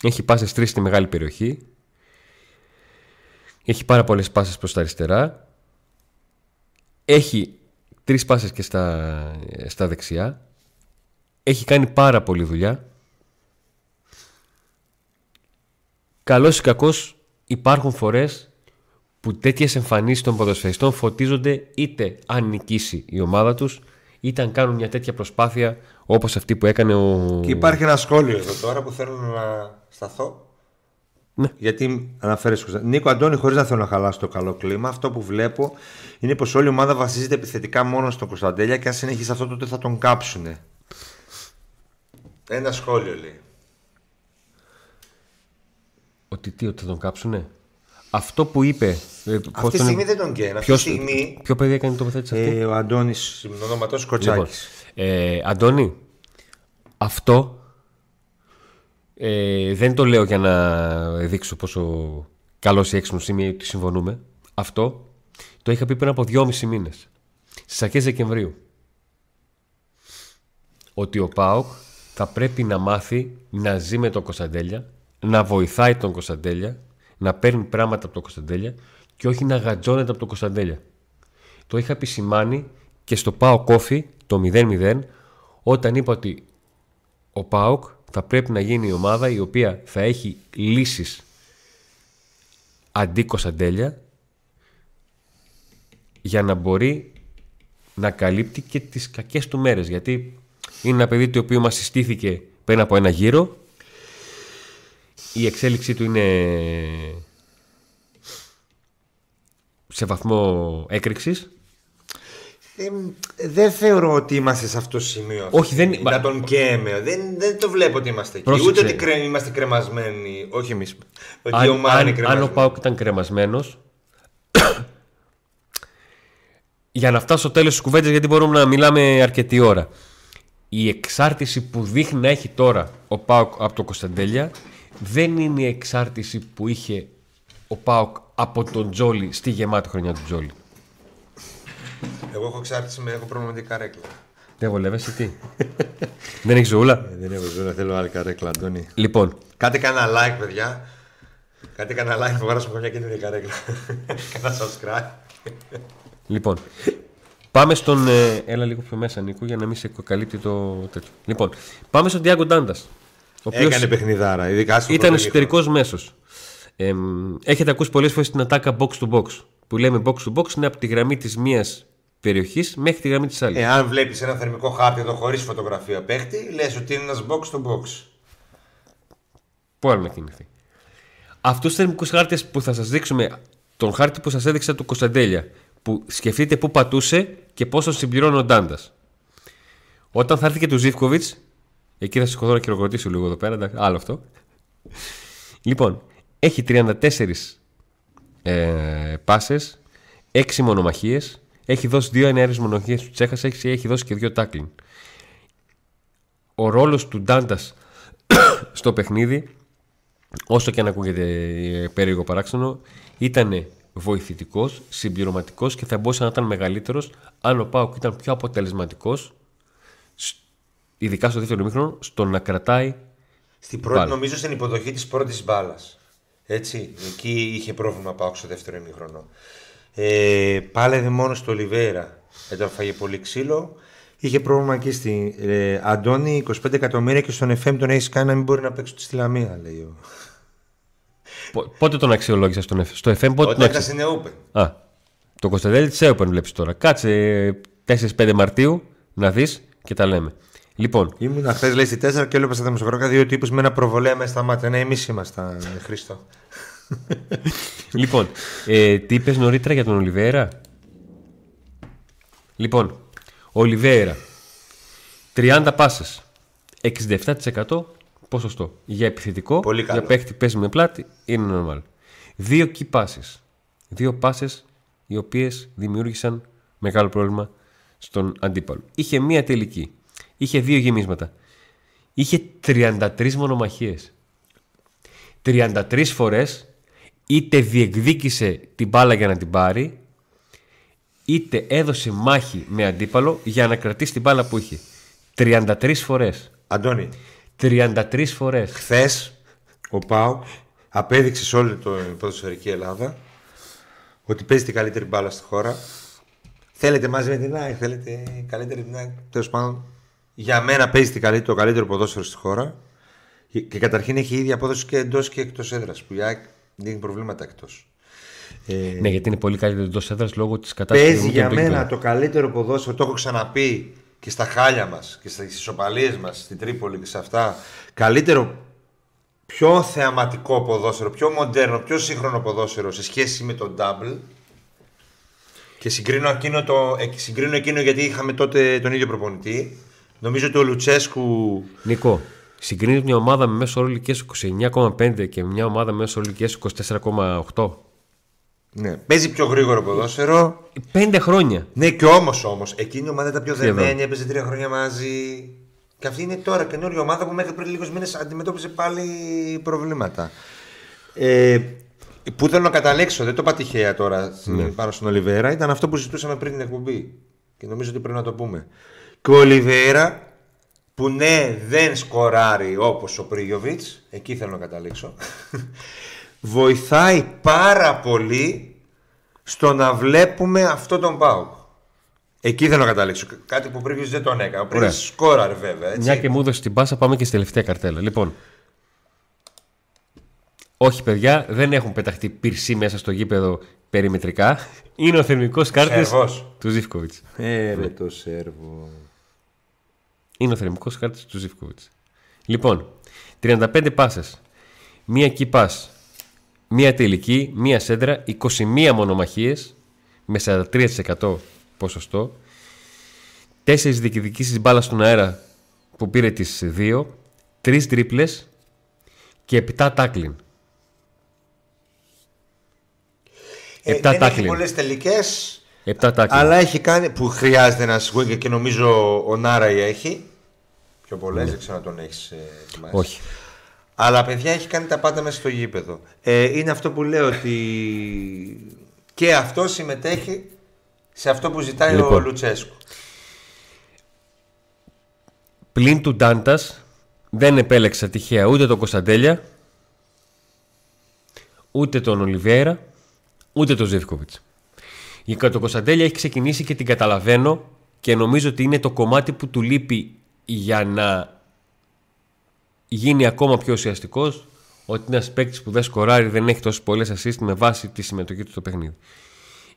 [SPEAKER 1] Έχει πάσες τρεις στη μεγάλη περιοχή. Έχει πάρα πολλές πάσες προς τα αριστερά. Έχει τρεις πάσες και στα, στα δεξιά. Έχει κάνει πάρα πολλή δουλειά. Καλός ή κακός υπάρχουν φορές που τέτοιες εμφανίσεις των ποδοσφαιριστών φωτίζονται είτε αν νικήσει η ομάδα τους είτε αν κάνουν μια τέτοια προσπάθεια όπως αυτή που έκανε ο...
[SPEAKER 2] Και υπάρχει ένα σχόλιο εδώ τώρα που θέλω να σταθώ.
[SPEAKER 1] Ναι.
[SPEAKER 2] Γιατί αναφέρεις Νίκο Αντώνη, χωρίς να θέλω να χαλάσω το καλό κλίμα, αυτό που βλέπω είναι πως όλη η ομάδα βασίζεται επιθετικά μόνο στον Κωνσταντέλια και αν συνεχίσει αυτό τότε θα τον κάψουνε. Ένα σχόλιο λέει.
[SPEAKER 1] Ότι τι, ότι θα τον κάψουνε; Αυτό που είπε... ε, πώς
[SPEAKER 2] Αυτή τη
[SPEAKER 1] τον-
[SPEAKER 2] στιγμή δεν τον καίνε. Αυτή τη
[SPEAKER 1] Ποιος,
[SPEAKER 2] στιγμή
[SPEAKER 1] ποιο παιδί έκανε την τοποθέτηση αυτή.
[SPEAKER 2] ε, ο Αντώνης ονόματο Κοτσάκη.
[SPEAKER 1] Λοιπόν, ε, Αντώνη, αυτό ε, δεν το λέω για να δείξω πόσο καλός ή έξυπνος είμαι ή ότι συμφωνούμε. Αυτό το είχα πει πριν από δυόμισι μήνες. Στις αρχές Δεκεμβρίου. Ότι ο ΠΑΟΚ θα πρέπει να μάθει να ζει με τον Κωνσταντέλια, να βοηθάει τον Κωνσταντέλια, να παίρνει πράγματα από το Κωνσταντέλια και όχι να γατζώνεται από το Κωνσταντέλια. Το είχα επισημάνει και στο Πάο Κόφι το 0-0 όταν είπα ότι ο ΠΑΟΚ θα πρέπει να γίνει η ομάδα η οποία θα έχει λύσεις αντί Κωνσταντέλια για να μπορεί να καλύπτει και τις κακές του μέρες γιατί είναι ένα παιδί το οποίο μας συστήθηκε πριν από ένα γύρο η εξέλιξή του είναι σε βαθμό έκρηξης
[SPEAKER 2] ε, δεν θεωρώ ότι είμαστε σε αυτό το σημείο.
[SPEAKER 1] Όχι, δεν...
[SPEAKER 2] Να τον καίμε. Δεν, δεν το βλέπω ότι είμαστε εκεί.
[SPEAKER 1] Πρόσεξε.
[SPEAKER 2] Ούτε ότι κρε... είμαστε κρεμασμένοι. Όχι εμείς. Ότι
[SPEAKER 1] αν,
[SPEAKER 2] η ομάδα είναι
[SPEAKER 1] αν, αν ο
[SPEAKER 2] κρεμασμένη.
[SPEAKER 1] Πάουκ ήταν κρεμασμένος. για να φτάσω στο τέλος της κουβέντας, γιατί μπορούμε να μιλάμε αρκετή ώρα. Η εξάρτηση που δείχνει να έχει τώρα ο Πάουκ από το Κωνσταντέλια δεν είναι η εξάρτηση που είχε ο Πάουκ από τον Τζόλι στη γεμάτη χρονιά του Τζόλι.
[SPEAKER 2] Εγώ έχω εξάρτηση με έχω πρόβλημα με την καρέκλα.
[SPEAKER 1] Δεν βολεύεσαι τι; δεν έχεις ζωούλα.
[SPEAKER 2] Ε, δεν έχω ζωή, θέλω άλλη καρέκλα, Αντώνη.
[SPEAKER 1] Λοιπόν,
[SPEAKER 2] Κάντε κανένα like, παιδιά. Κάντε κανένα like που βάρασαμε μια καινούργια καρέκλα. Κάνα subscribe.
[SPEAKER 1] Λοιπόν, πάμε στον. ε, έλα λίγο πιο μέσα, Νίκο, για να μην σε καλύπτει το τέτοιο. Λοιπόν, πάμε στον Διάγκο Ντάντας. Ο οποίος
[SPEAKER 2] Έκανε παιχνιδάρα, ειδικά στο
[SPEAKER 1] ήταν
[SPEAKER 2] πρώτο
[SPEAKER 1] εσωτερικός μέσος. Ε, έχετε ακούσει πολλές φορές την ατάκα box to box. Που λέμε box to box είναι από τη γραμμή της μίας περιοχής μέχρι τη γραμμή της άλλης.
[SPEAKER 2] Εάν βλέπεις ένα θερμικό χάρτη εδώ χωρίς φωτογραφία παίχτη, λες ότι είναι ένας box to box.
[SPEAKER 1] Πού άλλο να κινηθεί. Αυτούς τους θερμικούς χάρτες που θα σας δείξουμε, τον χάρτη που σας έδειξα του Κωνσταντέλια, που σκεφτείτε πού πατούσε και πώς τον συμπληρώνει ο Ντάντας. Όταν θα έρθει και του Ζήφκοβιτς, εκεί θα σηκωθώ να χειροκροτήσω λίγο εδώ πέρα, εντάξει, άλλο αυτό. Λοιπόν, έχει 34 ε, πάσες, 6 μονομαχίες, έχει δώσει 2 ενέργειες μονομαχίες του Τσέχας, έχει, έχει δώσει και 2 τάκλιν. Ο ρόλος του Ντάντας στο παιχνίδι όσο και αν ακούγεται ε, περίεργο παράξενο, ήταν βοηθητικός, συμπληρωματικός και θα μπορούσε να ήταν μεγαλύτερος αν ο Πάουκ ήταν πιο αποτελεσματικός, ειδικά στο δεύτερο μήχρονο, στο να κρατάει.
[SPEAKER 2] Στην πρώτη,
[SPEAKER 1] Μπάλα.
[SPEAKER 2] νομίζω στην υποδοχή της πρώτης μπάλας. Έτσι, εκεί είχε πρόβλημα πάω στο δεύτερο ημίχρονο. Ε, πάλευε μόνος στο Ολιβέρα. Εδώ φάγε πολύ ξύλο. Είχε πρόβλημα εκεί στην ε, Αντώνη, 25 εκατομμύρια και στον FM τον έχεις κάνει να μην μπορεί να παίξει στη Λαμία, λέει. ο.
[SPEAKER 1] Πο- Πότε τον αξιολόγησα στον F- στο FM, πότε τον
[SPEAKER 2] Όταν ήταν
[SPEAKER 1] αξιολόγησα.
[SPEAKER 2] στην ΕΟΠΕ.
[SPEAKER 1] Α, το Κωνσταντέλη της Open βλέπεις τώρα. Κάτσε 4-5 Μαρτίου να δεις και τα λέμε. Λοιπόν,
[SPEAKER 2] Ήμουν χθες, λέει, στη 4 και έβλεπα στα δημοσιογραφικά δύο τύπου με ένα προβολέα μέσα στα μάτια. Ναι, εμείς ήμασταν, ε, Χρήστο.
[SPEAKER 1] λοιπόν ε, τι είπες νωρίτερα για τον Ολιβέρα; Λοιπόν, ο Ολιβέρα 30 πάσες 67% ποσοστό. Για επιθετικό,
[SPEAKER 2] Πολύ καλό.
[SPEAKER 1] για παίχτη παίζει με πλάτη, είναι normal. Δύο key passes. Δύο πάσες οι οποίες δημιούργησαν μεγάλο πρόβλημα στον αντίπαλο. Είχε μία τελική. Είχε δύο γεμίσματα. Είχε 33 μονομαχίες. 33 φορές είτε διεκδίκησε την μπάλα για να την πάρει είτε έδωσε μάχη με αντίπαλο για να κρατήσει την μπάλα που είχε. 33 φορές.
[SPEAKER 2] Αντώνη,
[SPEAKER 1] 33 φορές.
[SPEAKER 2] χθες ο Πάου απέδειξε σε όλη το ποδοσφαιρική Ελλάδα ότι παίζει την καλύτερη μπάλα στη χώρα. Θέλετε μαζί με την ΑΕΚ, θέλετε καλύτερη την ΑΕΚ. Τέλος πάντων, για μένα παίζει την καλύτερη, το καλύτερο ποδόσφαιρο στη χώρα. Και καταρχήν έχει ίδια απόδοση και εντός και εκτός έδρας. Που η ΑΕΚ δίνει προβλήματα εκτός. Ε,
[SPEAKER 1] Ναι, γιατί είναι πολύ καλύτερο εντός έδρας λόγω της κατάστασης
[SPEAKER 2] Παίζει για μένα το καλύτερο ποδόσφαιρο. Το έχω ξαναπεί και στα χάλια μας και στις ισοπαλίες μας στην Τρίπολη και σε αυτά. Καλύτερο, πιο θεαματικό ποδόσφαιρο, πιο μοντέρνο, πιο σύγχρονο ποδόσφαιρο σε σχέση με τον Double. Και συγκρίνω εκείνο, το, ε, συγκρίνω εκείνο γιατί είχαμε τότε τον ίδιο προπονητή. Νομίζω ότι ο Λουτσέσκου
[SPEAKER 1] Νικό, συγκρίνεις μια ομάδα με μέσο όρο ηλικίας 29,5 και μια ομάδα με μέσο όρο ηλικίας 24,8.
[SPEAKER 2] ναι, παίζει πιο γρήγορο ποδόσφαιρο.
[SPEAKER 1] Πέντε χρόνια.
[SPEAKER 2] Ναι, και όμως όμως, εκείνη η ομάδα ήταν πιο
[SPEAKER 1] Σχεδόν.
[SPEAKER 2] δεμένη, έπαιζε τρία χρόνια μαζί. Και αυτή είναι τώρα καινούργια ομάδα που μέχρι πριν λίγους μήνες αντιμετώπιζε πάλι προβλήματα. Ε, που θέλω να καταλήξω, δεν το είπα τυχαία τώρα
[SPEAKER 1] Ναι.
[SPEAKER 2] πάνω στον Ολιβέρα, ήταν αυτό που συζητούσαμε πριν την εκπομπή. Και νομίζω ότι πρέπει να το πούμε. Και ο Ολιβέρα, που ναι, δεν σκοράρει όπως ο Πρίγιοβιτς, εκεί θέλω να καταλήξω. βοηθάει πάρα πολύ στο να βλέπουμε αυτό τον Πάουκ. Εκεί θέλω να καταλήξω. Κάτι που πριν δεν τον έκανε. Πριν
[SPEAKER 1] Ωραία.
[SPEAKER 2] σκόραρε βέβαια. Έτσι.
[SPEAKER 1] Μια και μου έδωσε την πάσα, πάμε και στη τελευταία καρτέλα. Λοιπόν. Όχι, παιδιά, δεν έχουν πεταχτεί πυρσί μέσα στο γήπεδο περιμετρικά. Είναι ο θερμικός κάρτης
[SPEAKER 2] Σερβός.
[SPEAKER 1] του Ζήφκοβιτς.
[SPEAKER 2] Ε, ρε το Σέρβο.
[SPEAKER 1] Είναι ο θερμικός κάρτη του Ζήφκοβιτ. Λοιπόν, 35 πάσες. Μία key pass. Μία τελική. Μία σέντρα. 21 μονομαχίες με 43% ποσοστό. 4 διεκδικήσει μπάλας στον αέρα που πήρε τις 2. 3 τρίπλες και 7 τάκλιν.
[SPEAKER 2] Ε,
[SPEAKER 1] Επτά
[SPEAKER 2] δεν έχει
[SPEAKER 1] tackling.
[SPEAKER 2] πολλές τελικές.
[SPEAKER 1] 7 τάκλιν.
[SPEAKER 2] Αλλά έχει κάνει που χρειάζεται ένα winger και νομίζω ο Νάραη έχει. Πιο πολλές, δεν ξέρω αν τον έχεις ετοιμάσει.
[SPEAKER 1] Ναι. Όχι.
[SPEAKER 2] Αλλά παιδιά έχει κάνει τα πάντα μέσα στο γήπεδο. Ε, είναι αυτό που λέω ότι και αυτό συμμετέχει σε αυτό που ζητάει ο
[SPEAKER 1] Λοιπόν.
[SPEAKER 2] Λουτσέσκου.
[SPEAKER 1] Πλην του Ντάντας δεν επέλεξα τυχαία ούτε τον Κωνσταντέλια, ούτε τον Ολιβέρα, ούτε τον Ζεύκοβιτς. Για τον Κωνσταντέλια έχει ξεκινήσει και την καταλαβαίνω και νομίζω ότι είναι το κομμάτι που του λείπει για να γίνει ακόμα πιο ουσιαστικός ότι είναι ένας παίκτης που δεν σκοράρει, δεν έχει τόσες πολλές assist με βάση τη συμμετοχή του στο παιχνίδι.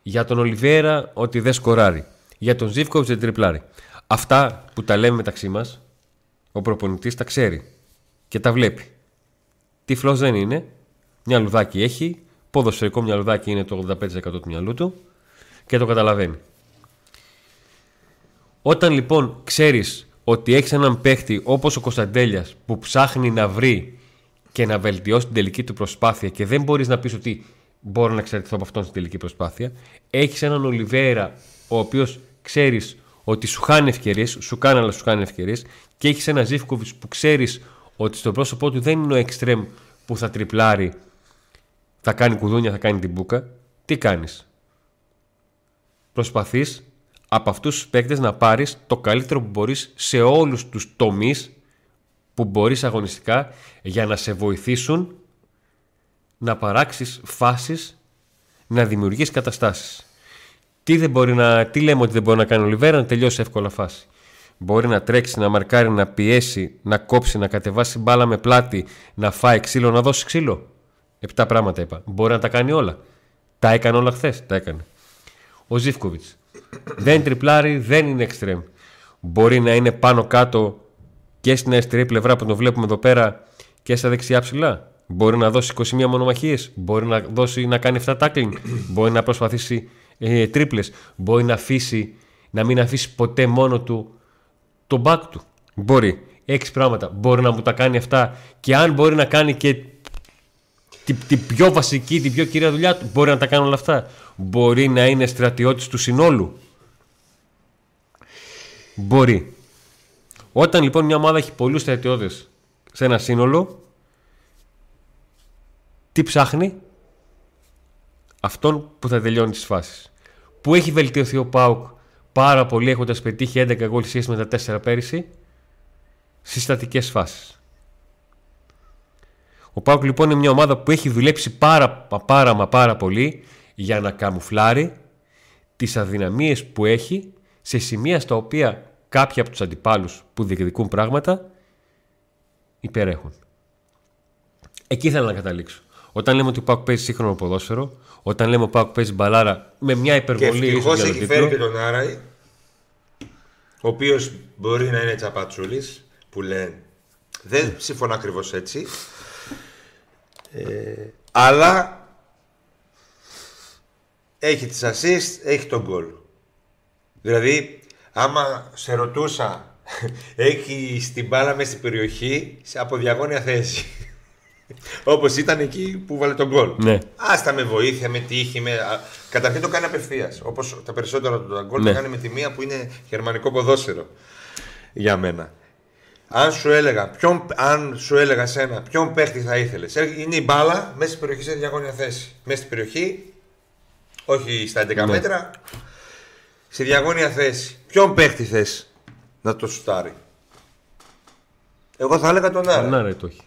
[SPEAKER 1] Για τον Ολιβέρα ότι δεν σκοράρει. Για τον Ζήφκοβιτς δεν τριπλάρει. Αυτά που τα λέμε μεταξύ μας, ο προπονητής τα ξέρει και τα βλέπει. Τυφλός δεν είναι. Μυαλουδάκι έχει. Ποδοσφαιρικό μυαλουδάκι είναι το 85% του μυαλού του και το καταλαβαίνει. Όταν λοιπόν ξέρεις ότι έχεις έναν παίχτη όπως ο Κωνσταντέλιας που ψάχνει να βρει και να βελτιώσει την τελική του προσπάθεια και δεν μπορείς να πεις ότι μπορώ να εξαρτηθώ από αυτόν στην τελική προσπάθεια έχεις έναν Ολιβέρα ο οποίος ξέρεις ότι σου χάνει ευκαιρίες, σου κάνει αλλά σου χάνει ευκαιρίες και έχεις ένα Ζήφκοβιτς που ξέρεις ότι στο πρόσωπό του δεν είναι ο εξτρέμ που θα τριπλάρει θα κάνει κουδούνια, θα κάνει την μπουκα. Τι κάνεις; Προσπαθείς από αυτούς τους παίκτες να πάρεις το καλύτερο που μπορείς σε όλους τους τομείς που μπορείς αγωνιστικά για να σε βοηθήσουν να παράξεις φάσεις, να δημιουργείς καταστάσεις. Τι, δεν μπορεί να, τι λέμε ότι δεν μπορεί να κάνει ο Λιβέρα να τελειώσει εύκολα φάση. Μπορεί να τρέξει, να μαρκάρει, να πιέσει, να κόψει, να κατεβάσει μπάλα με πλάτη, να φάει ξύλο, να δώσει ξύλο. Επτά πράγματα είπα. Μπορεί να τα κάνει όλα. Τα έκανε όλα χθες. Τα έκανε. Ο Ζήφκοβιτς. Δεν τριπλάρει, δεν είναι εξτρέμ. Μπορεί να είναι πάνω κάτω και στην αριστερή πλευρά που το βλέπουμε εδώ πέρα και στα δεξιά ψηλά. Μπορεί να δώσει 21 μονομαχίες. Μπορεί να, δώσει, να κάνει 7 tackling. μπορεί να προσπαθήσει ε, τρίπλες. Μπορεί να αφήσει να μην αφήσει ποτέ μόνο του το back του. Μπορεί. Έξι πράγματα. Μπορεί να μου τα κάνει αυτά και αν μπορεί να κάνει και την, την πιο βασική, την πιο κυρία δουλειά του, μπορεί να τα κάνει όλα αυτά. Μπορεί να είναι στρατιώτης του συνόλου. Μπορεί. Όταν λοιπόν μια ομάδα έχει πολλούς στρατιώτες σε ένα σύνολο, τι ψάχνει; Αυτόν που θα τελειώνει τις φάσεις. Που έχει βελτιωθεί ο ΠΑΟΚ πάρα πολύ έχοντας πετύχει 11 γκολ σχέση με τα 4 πέρυσι στις στατικές φάσεις. Ο Πάουκ λοιπόν είναι μια ομάδα που έχει δουλέψει πάρα, μα πάρα μα πάρα πολύ για να καμουφλάρει τις αδυναμίες που έχει σε σημεία στα οποία κάποιοι από τους αντιπάλους που διεκδικούν πράγματα υπερέχουν. Εκεί ήθελα να καταλήξω. Όταν λέμε ότι ο Πάουκ παίζει σύγχρονο ποδόσφαιρο, όταν λέμε ότι ο Πάουκ παίζει μπαλάρα με μια
[SPEAKER 2] Και
[SPEAKER 1] υπερβολή
[SPEAKER 2] ευτυχώς
[SPEAKER 1] ίσως για τον
[SPEAKER 2] έχει φέρει και
[SPEAKER 1] τίτλο.
[SPEAKER 2] τον Άραη, ο οποίος μπορεί να είναι τσαπατσούλης, που λένε. Δεν συμφωνώ ακριβώς έτσι. Ε, αλλά έχει τις assist, έχει τον goal. Δηλαδή, άμα σε ρωτούσα, έχει την μπάλα μέσα στην περιοχή σε- από διαγώνια θέση. Όπως ήταν εκεί που βάλε τον γκολ.
[SPEAKER 1] Ναι.
[SPEAKER 2] Άστα με βοήθεια, με τύχη. Με... α, Καταρχήν το κάνει απευθείας. Όπως τα περισσότερα του τα γκολ
[SPEAKER 1] Ναι.
[SPEAKER 2] το κάνει με τη μία που είναι γερμανικό ποδόσφαιρο. Για μένα. Αν σου έλεγα, ποιον, αν σου έλεγα σένα, ποιον παίχτη θα ήθελες. Είναι η μπάλα μέσα στην περιοχή σε διαγώνια θέση. Μέσα στην περιοχή, όχι στα 11
[SPEAKER 1] Ναι.
[SPEAKER 2] μέτρα, σε διαγώνια θέση. Ποιον παίχτη θες να το σουτάρει; Εγώ θα έλεγα τον Άρα.
[SPEAKER 1] Να ρε το έχει.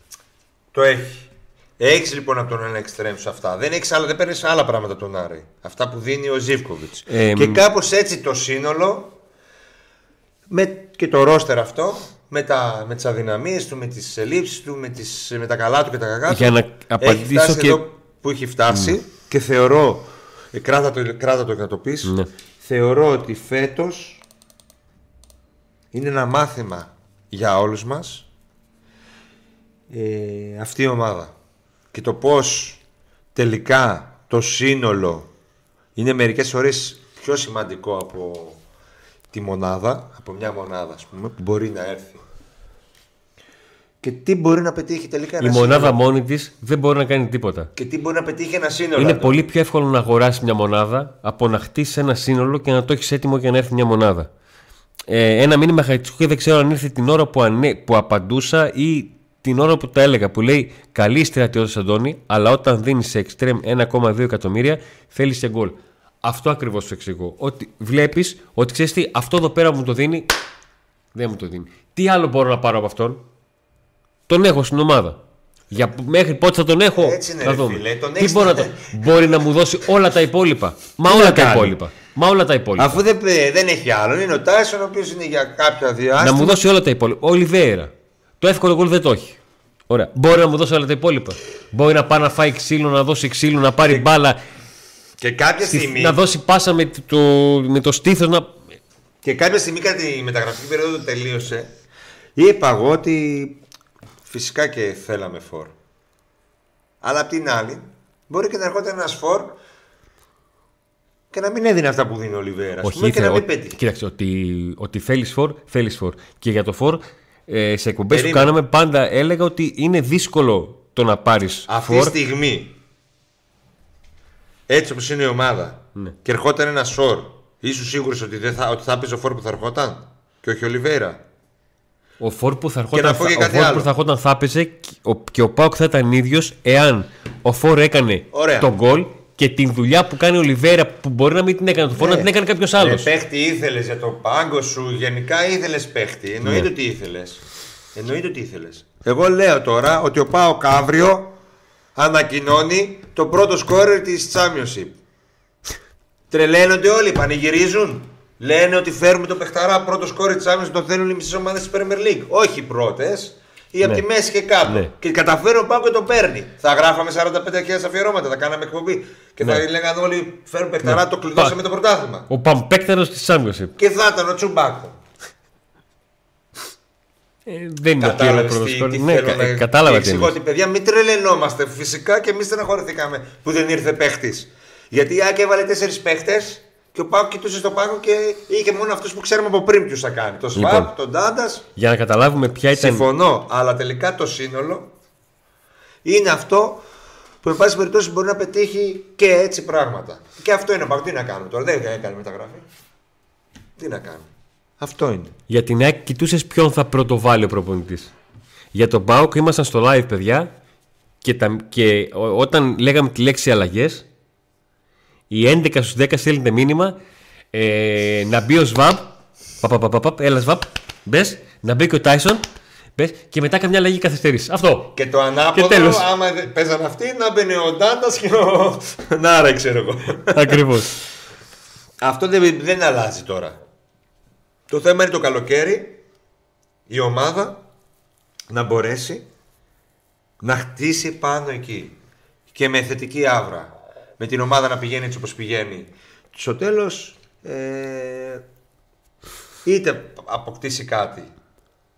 [SPEAKER 2] Το έχει. Έχεις λοιπόν από τον ένα εξτρέμ σε αυτά. Δεν, έχεις άλλα, δεν παίρνεις άλλα πράγματα τον Άρη. Αυτά που δίνει ο Ζήφκοβιτς.
[SPEAKER 1] Ε,
[SPEAKER 2] και
[SPEAKER 1] μ.
[SPEAKER 2] κάπως έτσι το σύνολο με, και το ρόστερ αυτό με, τα, με τις αδυναμίες του, με τις ελλείψεις του, με, τις, με τα καλά του και τα κακά του
[SPEAKER 1] Για να
[SPEAKER 2] έχει
[SPEAKER 1] απαντήσω
[SPEAKER 2] φτάσει
[SPEAKER 1] και-
[SPEAKER 2] εδώ που έχει φτάσει και θεωρώ ε, κράτα το, κράτα το και να το πεις
[SPEAKER 1] Ναι.
[SPEAKER 2] θεωρώ ότι φέτος είναι ένα μάθημα για όλους μας ε, αυτή η ομάδα και το πως τελικά το σύνολο είναι μερικές φορές πιο σημαντικό από τη μονάδα, από μια μονάδα ας πούμε, που μπορεί να έρθει. Και τι μπορεί να πετύχει τελικά
[SPEAKER 1] Η
[SPEAKER 2] ένα
[SPEAKER 1] μονάδα
[SPEAKER 2] σύνολο;
[SPEAKER 1] μόνη της δεν μπορεί να κάνει τίποτα.
[SPEAKER 2] Και τι μπορεί να πετύχει ένα σύνολο.
[SPEAKER 1] Είναι
[SPEAKER 2] Άντων.
[SPEAKER 1] πολύ πιο εύκολο να αγοράσεις μια μονάδα από να χτίσεις ένα σύνολο και να το έχεις έτοιμο για να έρθει μια μονάδα. Ε, ένα μήνυμα Χαϊτσούκ δεν ξέρω αν ήρθε την ώρα που, ανέ, που απαντούσα ή την ώρα που τα έλεγα. Που λέει Καλή στρατιώτη Αντώνη, αλλά όταν δίνεις σε εξτρέμ 1,2 εκατομμύρια θέλεις και γκολ. Αυτό ακριβώς σου εξηγώ. Ότι βλέπεις ότι ξέρεις τι, αυτό εδώ πέρα μου το δίνει, δεν μου το δίνει. Τι άλλο μπορώ να πάρω από αυτόν, τον έχω στην ομάδα. Για, μέχρι πότε θα τον έχω,
[SPEAKER 2] Έτσι είναι,
[SPEAKER 1] να
[SPEAKER 2] ρε
[SPEAKER 1] δούμε.
[SPEAKER 2] φίλε, τον
[SPEAKER 1] Τι
[SPEAKER 2] έχεις-
[SPEAKER 1] μπορεί, να το... μπορεί να μου δώσει όλα τα υπόλοιπα. Μα
[SPEAKER 2] Τι
[SPEAKER 1] όλα
[SPEAKER 2] να
[SPEAKER 1] τα
[SPEAKER 2] κάνει;
[SPEAKER 1] υπόλοιπα. Μα όλα τα υπόλοιπα.
[SPEAKER 2] Αφού δεν, ε, δεν έχει άλλον, είναι ο Τάισον ο οποίος είναι για κάποια διάστημα.
[SPEAKER 1] Να μου δώσει όλα τα υπόλοιπα. Ο Ολιβέρα. Το εύκολο γκολ δεν το έχει. Ωραία. Μπορεί να μου δώσει όλα τα υπόλοιπα. Μπορεί να πάει να φάει ξύλο, να δώσει ξύλο, να πάρει μπάλα,
[SPEAKER 2] Και κάποια
[SPEAKER 1] στη-
[SPEAKER 2] στιγμή,
[SPEAKER 1] να δώσει πάσα με το, με το στήθος να.
[SPEAKER 2] και κάποια στιγμή κατά τη μεταγραφική περίοδο που τελείωσε, είπα εγώ ότι φυσικά και θέλαμε φορ. Αλλά απ' την άλλη, μπορεί και να ερχόταν ένας φορ και να μην έδινε αυτά που δίνει ο Ολιβέρας.
[SPEAKER 1] Όχι,
[SPEAKER 2] και
[SPEAKER 1] ήθελα-
[SPEAKER 2] να μην
[SPEAKER 1] ο-
[SPEAKER 2] πέτυχε.
[SPEAKER 1] Κοίταξε, ότι, ότι θέλεις φορ, θέλεις φορ. Και για το φορ, ε, σε εκπομπές που
[SPEAKER 2] Περίμενε.
[SPEAKER 1] κάναμε, πάντα έλεγα ότι είναι δύσκολο το να πάρεις
[SPEAKER 2] Αυτή τη
[SPEAKER 1] φορ.
[SPEAKER 2] στιγμή, έτσι όπως είναι η ομάδα,
[SPEAKER 1] Ναι.
[SPEAKER 2] και ερχόταν ένα φορ, ήσουν σίγουρος ότι, δεν θα, ότι θα έπαιζε ο φορ που θα ερχόταν; Και όχι ο Ολιβέρα.
[SPEAKER 1] Ο φόρ που θα
[SPEAKER 2] να
[SPEAKER 1] ερχόταν,
[SPEAKER 2] πω και
[SPEAKER 1] θα, ο
[SPEAKER 2] κάτι
[SPEAKER 1] φόρ
[SPEAKER 2] άλλο.
[SPEAKER 1] που θα, ερχόταν θα έπαιζε και ο, και ο Πάουκ θα ήταν ίδιος εάν ο Φόρ έκανε
[SPEAKER 2] Ωραία.
[SPEAKER 1] τον γκολ και την δουλειά που κάνει ο Λιβέρα που μπορεί να μην την έκανε το Φόρ, να την έκανε κάποιος άλλος.
[SPEAKER 2] Ε, παίχτη ήθελες για το πάγκο σου, γενικά ήθελες παίχτη. Εννοείται
[SPEAKER 1] Ναι.
[SPEAKER 2] ότι ήθελες. Εννοείται ότι ήθελες. Εγώ λέω τώρα ότι ο Πάο αύριο ανακοινώνει το πρώτο σκόρερ της Championship. Τρελαίνονται όλοι, πανηγυρίζουν. Λένε ότι φέρουμε το παιχταρά πρώτο σκόρερ της Championship, το θέλουν οι μισές ομάδες της Premier League. Όχι οι πρώτες, ή από
[SPEAKER 1] Ναι.
[SPEAKER 2] τη μέση και κάτω.
[SPEAKER 1] Ναι.
[SPEAKER 2] Και καταφέρει ο Πάο και το παίρνει. Θα γράφαμε 45.000 αφιερώματα, θα κάναμε εκπομπή. Και θα
[SPEAKER 1] Ναι.
[SPEAKER 2] λέγανε όλοι φέρουν παιχταρά,
[SPEAKER 1] Ναι.
[SPEAKER 2] το κλειδώσαμε το πρωτάθλημα.
[SPEAKER 1] Ο Παμπέκταρο της Championship.
[SPEAKER 2] Και θα ήταν ο Τσουμπάκο.
[SPEAKER 1] Ε, δεν είναι ότι
[SPEAKER 2] Κατάλαβες
[SPEAKER 1] πρώτος
[SPEAKER 2] τι,
[SPEAKER 1] σκορ.
[SPEAKER 2] τι
[SPEAKER 1] Ναι,
[SPEAKER 2] θέλω
[SPEAKER 1] κα-
[SPEAKER 2] να
[SPEAKER 1] κατάλαβα τι
[SPEAKER 2] εξηγώ
[SPEAKER 1] εννοείς.
[SPEAKER 2] ότι παιδιά μην τρελαινόμαστε. Φυσικά και εμείς στεναχωρηθήκαμε που δεν ήρθε παίχτης. Γιατί η Άκη έβαλε τέσσερις παίχτες και ο Πάο κοιτούσε στο πάγκο και είχε μόνο αυτούς που ξέρουμε από πριν ποιους θα κάνει. Το Σβάπ,
[SPEAKER 1] Λοιπόν.
[SPEAKER 2] τον Ντάντα.
[SPEAKER 1] Για να καταλάβουμε ποια ήταν.
[SPEAKER 2] Συμφωνώ, αλλά τελικά το σύνολο είναι αυτό που εν πάση περιπτώσει μπορεί να πετύχει και έτσι πράγματα. Και αυτό είναι ο Πάο. Τι να κάνουμε τώρα, δεν έκανε μεταγραφή. Τι να κάνουμε. Αυτό είναι.
[SPEAKER 1] Για την ΑΕΚ κοιτούσες ποιον θα πρωτοβάλει ο προπονητής. Για τον Πάουκ ήμασταν στο live, παιδιά, και, τα, και ό- όταν λέγαμε τη λέξη αλλαγές, οι 11 στους 10 στέλνετε μήνυμα ε, να μπει ο Σβάμπ. Παπαπαπαπαπ, έλα Σβάμπ, μπες, να μπει και ο Τάισον. Μπες, και μετά καμιά αλλαγή καθυστερήσει. Αυτό.
[SPEAKER 2] Και το ανάποδο,
[SPEAKER 1] Και τέλος.
[SPEAKER 2] άμα δεν- παίζαν αυτοί, να μπαίνει ο Ντάντας και ο. Νάρα, ξέρω εγώ.
[SPEAKER 1] Ακριβώς.
[SPEAKER 2] Αυτό δεν, δεν αλλάζει τώρα. Το θέμα είναι το καλοκαίρι η ομάδα να μπορέσει να χτίσει πάνω εκεί και με θετική άβρα. Με την ομάδα να πηγαίνει έτσι όπως πηγαίνει. Στο τέλος ε, είτε αποκτήσει κάτι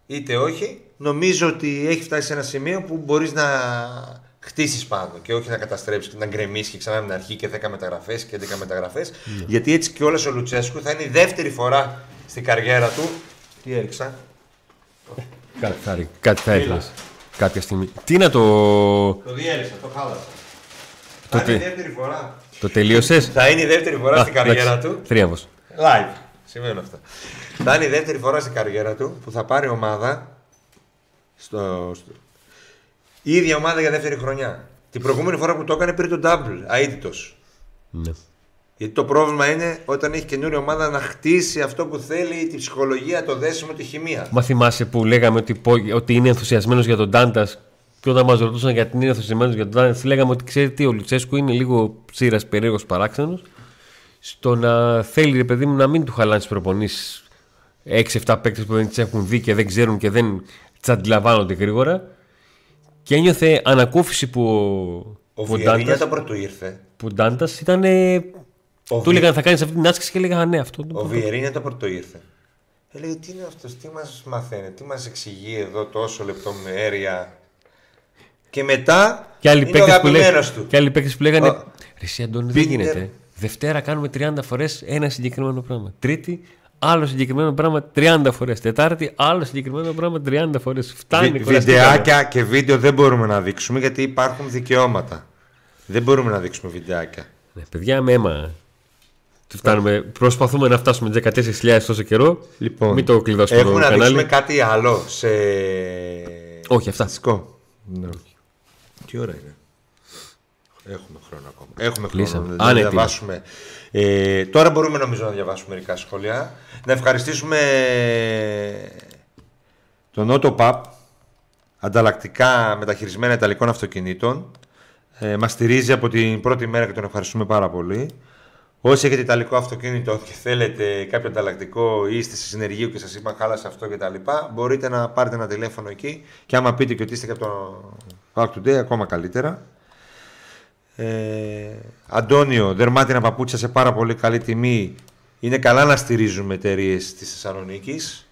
[SPEAKER 2] είτε όχι νομίζω ότι έχει φτάσει σε ένα σημείο που μπορείς να χτίσεις πάνω και όχι να καταστρέψεις, να γκρεμίσεις και ξανά από την αρχή και 10 μεταγραφές και 11 μεταγραφές γιατί έτσι και όλες ο Λουτσέσκου θα είναι η δεύτερη φορά στην καριέρα του τι έριξα
[SPEAKER 1] Κάτι θα, ρί- κάτι θα ήθελες κάποια στιγμή. Τι να το.
[SPEAKER 2] το διέλυσα, το χάλασα
[SPEAKER 1] Το
[SPEAKER 2] θα είναι η
[SPEAKER 1] τι;
[SPEAKER 2] δεύτερη φορά
[SPEAKER 1] Το τελείωσες;
[SPEAKER 2] θα είναι η δεύτερη φορά στην καριέρα του
[SPEAKER 1] Θρίαμβος.
[SPEAKER 2] Live. Σημαίνουν αυτά. Θα είναι η δεύτερη φορά στην καριέρα του που θα πάρει ομάδα στο, στο... η ίδια ομάδα για δεύτερη χρονιά. Την προηγούμενη φορά που το έκανε πήρε το double, αίτητος.
[SPEAKER 1] Ναι.
[SPEAKER 2] Γιατί το πρόβλημα είναι όταν έχει καινούρια ομάδα να χτίσει αυτό που θέλει, τη ψυχολογία, το δέσιμο, τη χημεία.
[SPEAKER 1] Μα θυμάσαι που λέγαμε ότι, πο- ότι είναι ενθουσιασμένος για τον Τάντας. Και όταν μας ρωτούσαν για την ήρθα για τον Ντάνετ, λέγαμε ότι ξέρετε τι, ο Λουτσέσκου είναι λίγο ψήρα περίεργος παράξενος. Στο να θέλει, ρε παιδί μου, να μην του χαλάνε τις προπονήσεις 6-7 παίκτες που δεν τις έχουν δει και δεν ξέρουν και δεν τις αντιλαμβάνονται γρήγορα. Και ένιωθε ανακούφιση που
[SPEAKER 2] Ο
[SPEAKER 1] που
[SPEAKER 2] Βιερίνια το πρώτο ήρθε.
[SPEAKER 1] Που Ντάντα ήταν.
[SPEAKER 2] Ο
[SPEAKER 1] Του
[SPEAKER 2] Βι-
[SPEAKER 1] έλεγαν θα κάνεις αυτή την άσκηση και έλεγα ναι, αυτό.
[SPEAKER 2] Ο Βιερίνια το πρώτο ήρθε. Έλεγε τι είναι αυτός, τι μας μαθαίνει, τι μας εξηγεί εδώ τόσο λεπτομέρεια. Και μετά
[SPEAKER 1] Και άλλοι
[SPEAKER 2] είναι ο
[SPEAKER 1] παίκτες που, λέ...
[SPEAKER 2] αγαπημένος του.
[SPEAKER 1] και άλλοι παίκτες που λέγανε
[SPEAKER 2] Ο-
[SPEAKER 1] Ρε εσύ Αντώνη δεν
[SPEAKER 2] Πίτερ.
[SPEAKER 1] γίνεται Δευτέρα κάνουμε 30 φορές ένα συγκεκριμένο πράγμα Τρίτη άλλο συγκεκριμένο πράγμα 30 φορές Τετάρτη άλλο συγκεκριμένο πράγμα 30 φορές Φτάνει
[SPEAKER 2] Βι-
[SPEAKER 1] κουραστήκαμε.
[SPEAKER 2] βιντεάκια και βίντεο δεν μπορούμε να δείξουμε γιατί υπάρχουν δικαιώματα. Δεν μπορούμε να δείξουμε βιντεάκια.
[SPEAKER 1] ναι, Παιδιά με αίμα Φτάνουμε, προσπαθούμε να φτάσουμε τις 14.000 τόσο καιρό
[SPEAKER 2] Λοιπόν,
[SPEAKER 1] Μην το κλειδώσουμε
[SPEAKER 2] Έχουμε
[SPEAKER 1] το
[SPEAKER 2] να
[SPEAKER 1] κανάλι
[SPEAKER 2] δείξουμε κάτι άλλο σε.
[SPEAKER 1] Όχι αυτά
[SPEAKER 2] Στατιστικό. Ναι. Τι ώρα είναι; Έχουμε χρόνο ακόμα. Έχουμε
[SPEAKER 1] Κλείσαμε.
[SPEAKER 2] χρόνο να
[SPEAKER 1] Άνετοι.
[SPEAKER 2] διαβάσουμε. Ε, τώρα μπορούμε νομίζω να διαβάσουμε μερικά σχόλια. Να ευχαριστήσουμε τον Auto Pub, ανταλλακτικά μεταχειρισμένα ιταλικών αυτοκινήτων. Ε, μας στηρίζει από την πρώτη μέρα και τον ευχαριστούμε πάρα πολύ. Όσοι έχετε ιταλικό αυτοκίνητο και θέλετε κάποιο ανταλλακτικό ή είστε σε συνεργείο και σας είπαν χάλασε αυτό κτλ. Μπορείτε να πάρετε ένα τηλέφωνο εκεί και άμα πείτε και ότι είστε και από το Back Today ακόμα καλύτερα. Ε, Αντώνιο, δερμάτινα παπούτσια σε πάρα πολύ καλή τιμή. Είναι καλά να στηρίζουμε εταιρείες της Θεσσαλονίκης.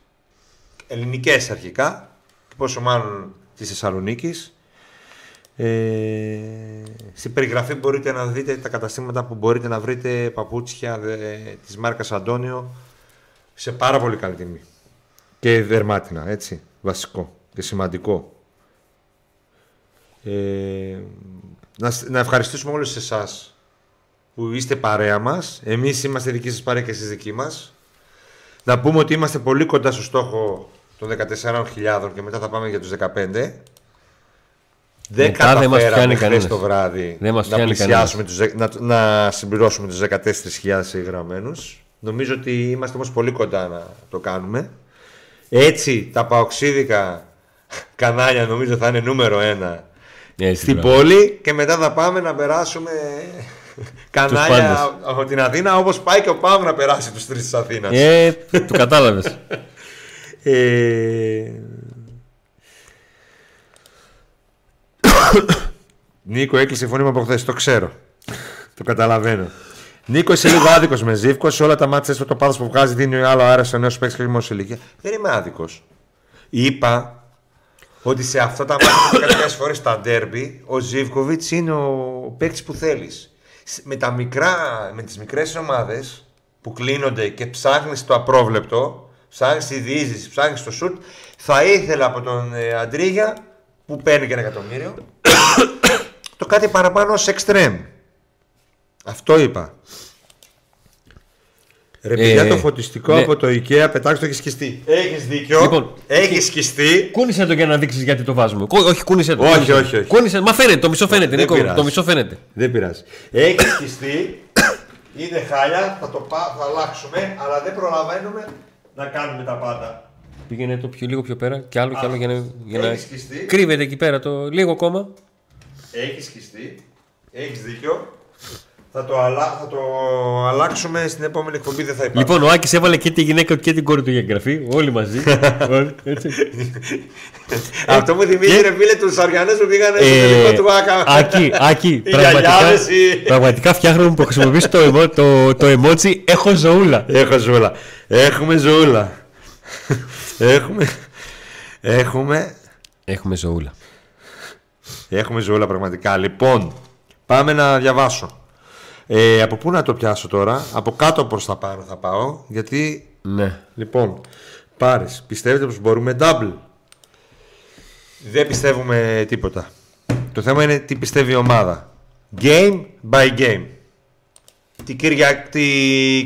[SPEAKER 2] Ελληνικές αρχικά. Και πόσο μάλλον της Θεσσαλονίκης. Ε, στην περιγραφή μπορείτε να δείτε τα καταστήματα που μπορείτε να βρείτε παπούτσια ε, της μάρκας Αντώνιο σε πάρα πολύ καλή τιμή. Και δερμάτινα, έτσι, βασικό και σημαντικό. Ε, να, σ- να ευχαριστήσουμε όλους εσάς που είστε παρέα μας. Εμείς είμαστε δική σας παρέα και εσείς δική μας. Να πούμε ότι είμαστε πολύ κοντά στο στόχο των 14.000 και μετά θα πάμε για τους 15. Δεν
[SPEAKER 1] Μετά δεν μας
[SPEAKER 2] καταφέραμε
[SPEAKER 1] πιάνει
[SPEAKER 2] χθες
[SPEAKER 1] κανένας.
[SPEAKER 2] το βράδυ
[SPEAKER 1] Δεν μας
[SPEAKER 2] να
[SPEAKER 1] πιάνει
[SPEAKER 2] πλησιάσουμε τους, δε- να, να συμπληρώσουμε τους 14.000 εγγραμμένους. Νομίζω ότι είμαστε όμως πολύ κοντά να το κάνουμε. Έτσι τα παοξίδικα κανάλια νομίζω θα είναι νούμερο ένα
[SPEAKER 1] Έτσι,
[SPEAKER 2] στην
[SPEAKER 1] μπράβο.
[SPEAKER 2] πόλη και μετά θα πάμε να περάσουμε κανάλια
[SPEAKER 1] πάντες.
[SPEAKER 2] από την Αθήνα όπως πάει και ο Παύλ να περάσει τους τρεις της Αθήνας.
[SPEAKER 1] Ε, το κατάλαβες
[SPEAKER 2] Ε... Νίκο, έκλεισε η φωνή μου από χθες. Το ξέρω. το καταλαβαίνω. Νίκο, είσαι λίγο άδικος με Ζήφκος. Σε όλα τα μάτια έστω το πάθος που βγάζει δίνει άλλο αέρα σε νέο παίκτης και δημόσια ηλικία. Δεν είμαι άδικος. Είπα ότι σε αυτά τα μάτια κάποιες φορές στα ντέρμπι ο Ζήφκοβιτς είναι ο παίκτης που θέλεις. Με, τα μικρά, με τις μικρές ομάδες που κλείνονται και ψάχνεις το απρόβλεπτο, ψάχνεις τη διείσδυση, ψάχνεις το σουτ, θα ήθελα από τον ε, Αντρίγια που παίρνει και ένα εκατομμύριο το κάτι παραπάνω ως extreme. Αυτό είπα. Ρε παιδιά,
[SPEAKER 1] Ε,
[SPEAKER 2] το φωτιστικό
[SPEAKER 1] ναι.
[SPEAKER 2] από το IKEA πετάξτε το έχεις σκιστεί. Έχεις δίκιο.
[SPEAKER 1] Λοιπόν,
[SPEAKER 2] έχεις σκιστεί.
[SPEAKER 1] Κούνησε το για να δείξεις γιατί το βάζουμε. Κο- Όχι, κούνησε το.
[SPEAKER 2] Όχι,
[SPEAKER 1] κούνησε.
[SPEAKER 2] όχι, όχι.
[SPEAKER 1] Κούνησε. Μα φαίνεται, το μισό φαίνεται.
[SPEAKER 2] Δεν
[SPEAKER 1] Νίκο,
[SPEAKER 2] πειράζει.
[SPEAKER 1] το μισό φαίνεται.
[SPEAKER 2] Δεν πειράζει. Έχεις σκιστεί. Είναι χάλια. Θα το πά- θα αλλάξουμε. Αλλά δεν προλαβαίνουμε να κάνουμε τα πάντα.
[SPEAKER 1] Πήγαινε το πιο, λίγο πιο πέρα και άλλο και άλλο για να, για να
[SPEAKER 2] Έχεις σκιστεί;
[SPEAKER 1] κρύβεται εκεί πέρα το λίγο ακόμα.
[SPEAKER 2] Έχεις σκιστεί; Έχεις δίκιο. Θα το, αλλα... θα το αλλάξουμε στην επόμενη εκπομπή. Δεν θα υπάρχει.
[SPEAKER 1] Λοιπόν, ο Άκης έβαλε και τη γυναίκα και την κόρη του για εγγραφή. Όλοι μαζί. Όλοι, έτσι.
[SPEAKER 2] Αυτό μου θυμίζει ρε φίλε τους Αριανέ που πήγανε στο
[SPEAKER 1] Ε,
[SPEAKER 2] τελικό του Άκα.
[SPEAKER 1] Άκη, Άκη,
[SPEAKER 2] Οι
[SPEAKER 1] πραγματικά,
[SPEAKER 2] γιαγιάδες, οι-
[SPEAKER 1] πραγματικά φτιάχνουμε που χρησιμοποιήσει το, εμο, το, το emoji έχω ζωούλα.
[SPEAKER 2] Έχω ζούλα. Έχουμε ζούλα. Έχουμε. Έχουμε.
[SPEAKER 1] Έχουμε ζωούλα.
[SPEAKER 2] Έχουμε ζούλα πραγματικά. Λοιπόν, πάμε να διαβάσω. Ε, από πού να το πιάσω τώρα, από κάτω προς τα πάνω θα πάω, γιατί,
[SPEAKER 1] Ναι.
[SPEAKER 2] λοιπόν, πάρεις, πιστεύετε πως μπορούμε; Double. Δεν πιστεύουμε τίποτα. Το θέμα είναι τι πιστεύει η ομάδα. Game by game. Τη, Κυρια... τη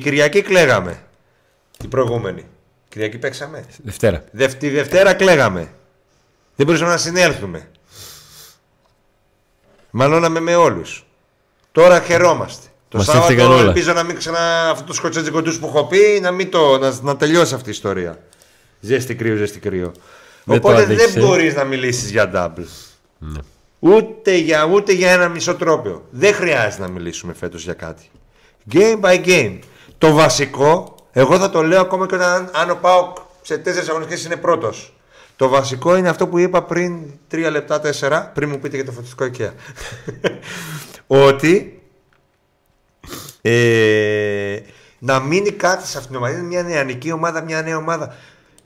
[SPEAKER 2] Κυριακή κλαίγαμε. Την προηγούμενη. Κυριακή παίξαμε.
[SPEAKER 1] Δευτέρα.
[SPEAKER 2] Δευ... Τη Δευτέρα κλαίγαμε. Δεν μπορούσαμε να συνέλθουμε. Μαλώναμε με όλους. Τώρα χαιρόμαστε. Το
[SPEAKER 1] Μας
[SPEAKER 2] Σάββατο
[SPEAKER 1] έφυγαν όλα.
[SPEAKER 2] ελπίζω να μην ξανά αυτό το σκοτσέτζικο τους που έχω πει να, μην το, να, να τελειώσει αυτή η ιστορία. Ζέστη κρύο, ζέστη κρύο.
[SPEAKER 1] Δεν το
[SPEAKER 2] Οπότε
[SPEAKER 1] αντέχεις,
[SPEAKER 2] δεν
[SPEAKER 1] ε.
[SPEAKER 2] μπορείς να μιλήσεις για double.
[SPEAKER 1] Ναι.
[SPEAKER 2] Ούτε για, ούτε για ένα μισό τρόπιο. Δεν χρειάζεται να μιλήσουμε φέτος για κάτι. Game by game. Το βασικό, εγώ θα το λέω ακόμα και όταν αν ο Πάοκ σε τέσσερις αγωνιστικές είναι πρώτος. Το βασικό είναι αυτό που είπα πριν τρία λεπτά, τέσσερα, πριν μου πείτε για το φωτιστικό IKEA. Ότι ε, να μείνει κάτι σε αυτήν την ομάδα. Είναι μια νεανική ομάδα, μια νέα ομάδα.